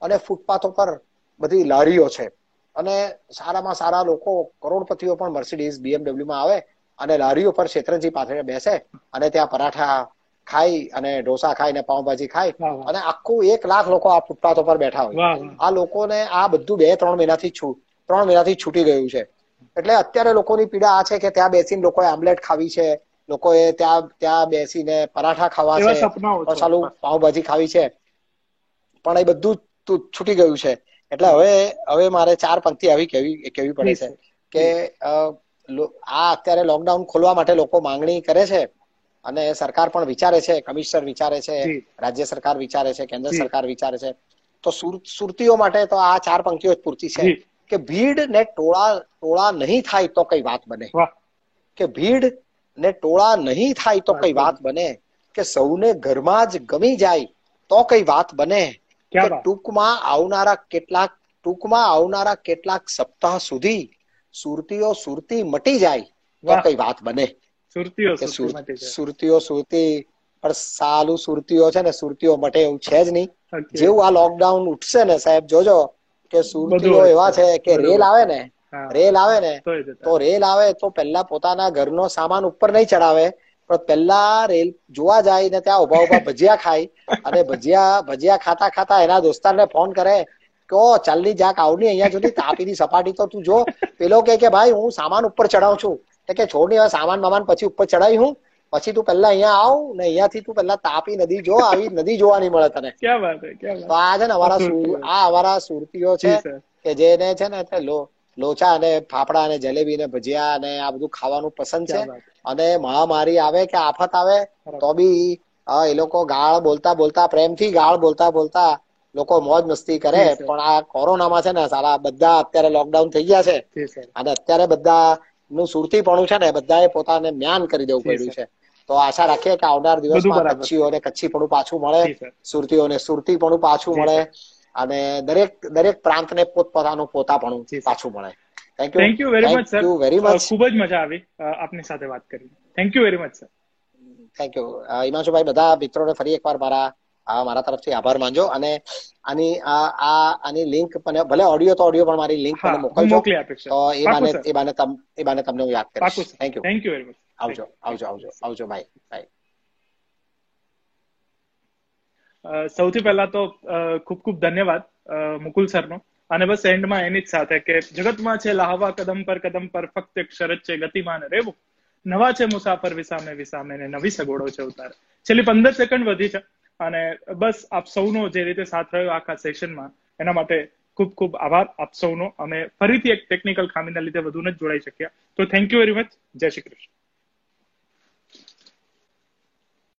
B: અને ફૂટપાથો પર બધી લારીઓ છે. અને સારામાં સારા લોકો કરોડપતિઓ પણ મર્સિડીઝ બીએમડબલ્યુમાં આવે અને લારીઓ પર શેતરંજી પાથરીને બેસે અને ત્યાં પરાઠા ખાઈ અને ઢોસા ખાઈ ને પાઉંભાજી ખાઈ અને આખું એક લાખ લોકો આ ફૂટપાથો પર બેઠા હોય. આ લોકોને આ બધું બે ત્રણ મહિનાથી ત્રણ મહિનાથી છૂટી ગયું છે. એટલે અત્યારે લોકોની પીડા આ છે કે ત્યાં બેસીને લોકોએ આમલેટ ખાવી છે લોકોએ ત્યાં ત્યાં બેસીને પરાઠા ખાવા છે ચાલુ પાઉંભાજી ખાવી છે. પણ એ બધું છૂટી ગયું છે. એટલે હવે હવે મારે ચાર પંક્તિ આવી કેવી કેવી પડે છે. કે આ અત્યારે લોકડાઉન ખોલવા માટે લોકો માંગણી કરે છે અને સરકાર પણ વિચારે છે કમિશનર વિચારે છે રાજ્ય સરકાર વિચારે છે કેન્દ્ર સરકાર વિચારે છે. તો સુરતીઓ માટે તો આ ચાર પંક્તિઓ જ પૂરતી છે. કે ભીડ ને ટોળા ટોળા નહીં થાય તો કઈ વાત બને. કે ભીડ ને ટોળા નહીં થાય તો કઈ વાત બને. કે સૌને ઘરમાં જ ગમી જાય તો કઈ વાત બને. ટૂંકમાં આવનારા કેટલાક ટૂંકમાં આવનારા કેટલાક સપ્તાહ સુધી સુરતીઓ સુરતી મટી જાય તો કઈ વાત બને? સુરતીઓ સુરતી પણ સાલું સુરતીઓ છે ને સુરતીઓ મટે એવું છે જ નહીં. જેવું આ લોકડાઉન ઉઠશે ને સાહેબ જોજો કે સુરતીઓ એવા છે કે રેલ આવે ને રેલ આવે ને તો રેલ આવે તો પેલા પોતાના ઘરનો સામાન ઉપર નહીં ચડાવે. પણ પેલા રેલ જોવા જાય ને ત્યાં ઊભા ઊભા ભજીયા ખાય અને ભજીયા ભજીયા ખાતા ખાતા એના દોસ્તારને ફોન કરે કે ઓ ચાલની જાક આવની અહીંયા સુધી તાપીની સપાટી તો તું જો. પેલો કે ભાઈ હું સામાન ઉપર ચડાવું છું. કે છોડ હવે સામાન મામાન પછી ઉપર ચડાવી હું. પછી તું પેલા અહીંયા આવ ને અહીંયાથી તું પેલા તાપી નદી જો આવી નદી જોવાની મળે તને. તો આ છે ને અમારા આ અમારા સુરતીઓ છે કે જેને છે ને તે લોચા અને ફાફડા અને જલેબી ને ભજીયા અને આ બધું ખાવાનું પસંદ છે. અને મહામારી આવે કે આફત આવે તો બી એ લોકો ગાળ બોલતા બોલતા પ્રેમથી ગાળ બોલતા બોલતા લોકો મોજ મસ્તી કરે. પણ આ કોરોનામાં છે ને સારા બધા અત્યારે લોકડાઉન થઈ ગયા છે. અને અત્યારે બધા નું સુરતીપણું છે ને બધાએ પોતાને જ્ઞાન કરી દેવું પડ્યું છે. તો આશા રાખીએ કે આવનાર દિવસમાં કચ્છીઓને કચ્છીપણું પાછું મળે સુરતીઓને સુરતીપણું પાછું મળે. અને દરેક દરેક પ્રાંતને પોતપોતાનું પોતાપણું પાછું મળે.
A: Thank you thank you very much sir very much ખૂબ જ મજા આવી આપની સાથે વાત કરી thank you very much sir
B: thank you હિમાંશુભાઈ બધા મિત્રોને ફરી એકવાર મારા મારા તરફથી આભાર માનજો. અને આની આ આની લિંક મને ભલે ઓડિયો તો ઓડિયો પણ મારી લિંક મને મોકલજો. તો એ બાને એ બાને એ બાને તમને હું યાદ કરીશ. Thank you
A: thank you very much
B: આવજો આવજો આવજો આવજો. Bye bye.
A: સૌથી પહેલા તો ખૂબ ખૂબ ધન્યવાદ મુકુલ સરનો. અને બસ એન્ડમાં એની જ સાથે કે જગતમાં છે લાહવા કદમ પર કદમ પર ફક્ત એક શરત છે ગતિમાન રહેવું. નવા છે મુસાફર વિસામે વિસામે ને નવી સગવડો છે ઉતાર. છેલ્લી પંદર સેકન્ડ વધી છે. અને બસ આપ સૌનો જે રીતે સાથ રહ્યો આખા સેશનમાં એના માટે ખૂબ ખૂબ આભાર. આપ સૌનો અમે ફરીથી એક ટેકનિકલ ખામીના લીધે વધુ ન જોડાઈ શક્યા. તો થેન્ક યુ વેરી મચ જય શ્રી કૃષ્ણ.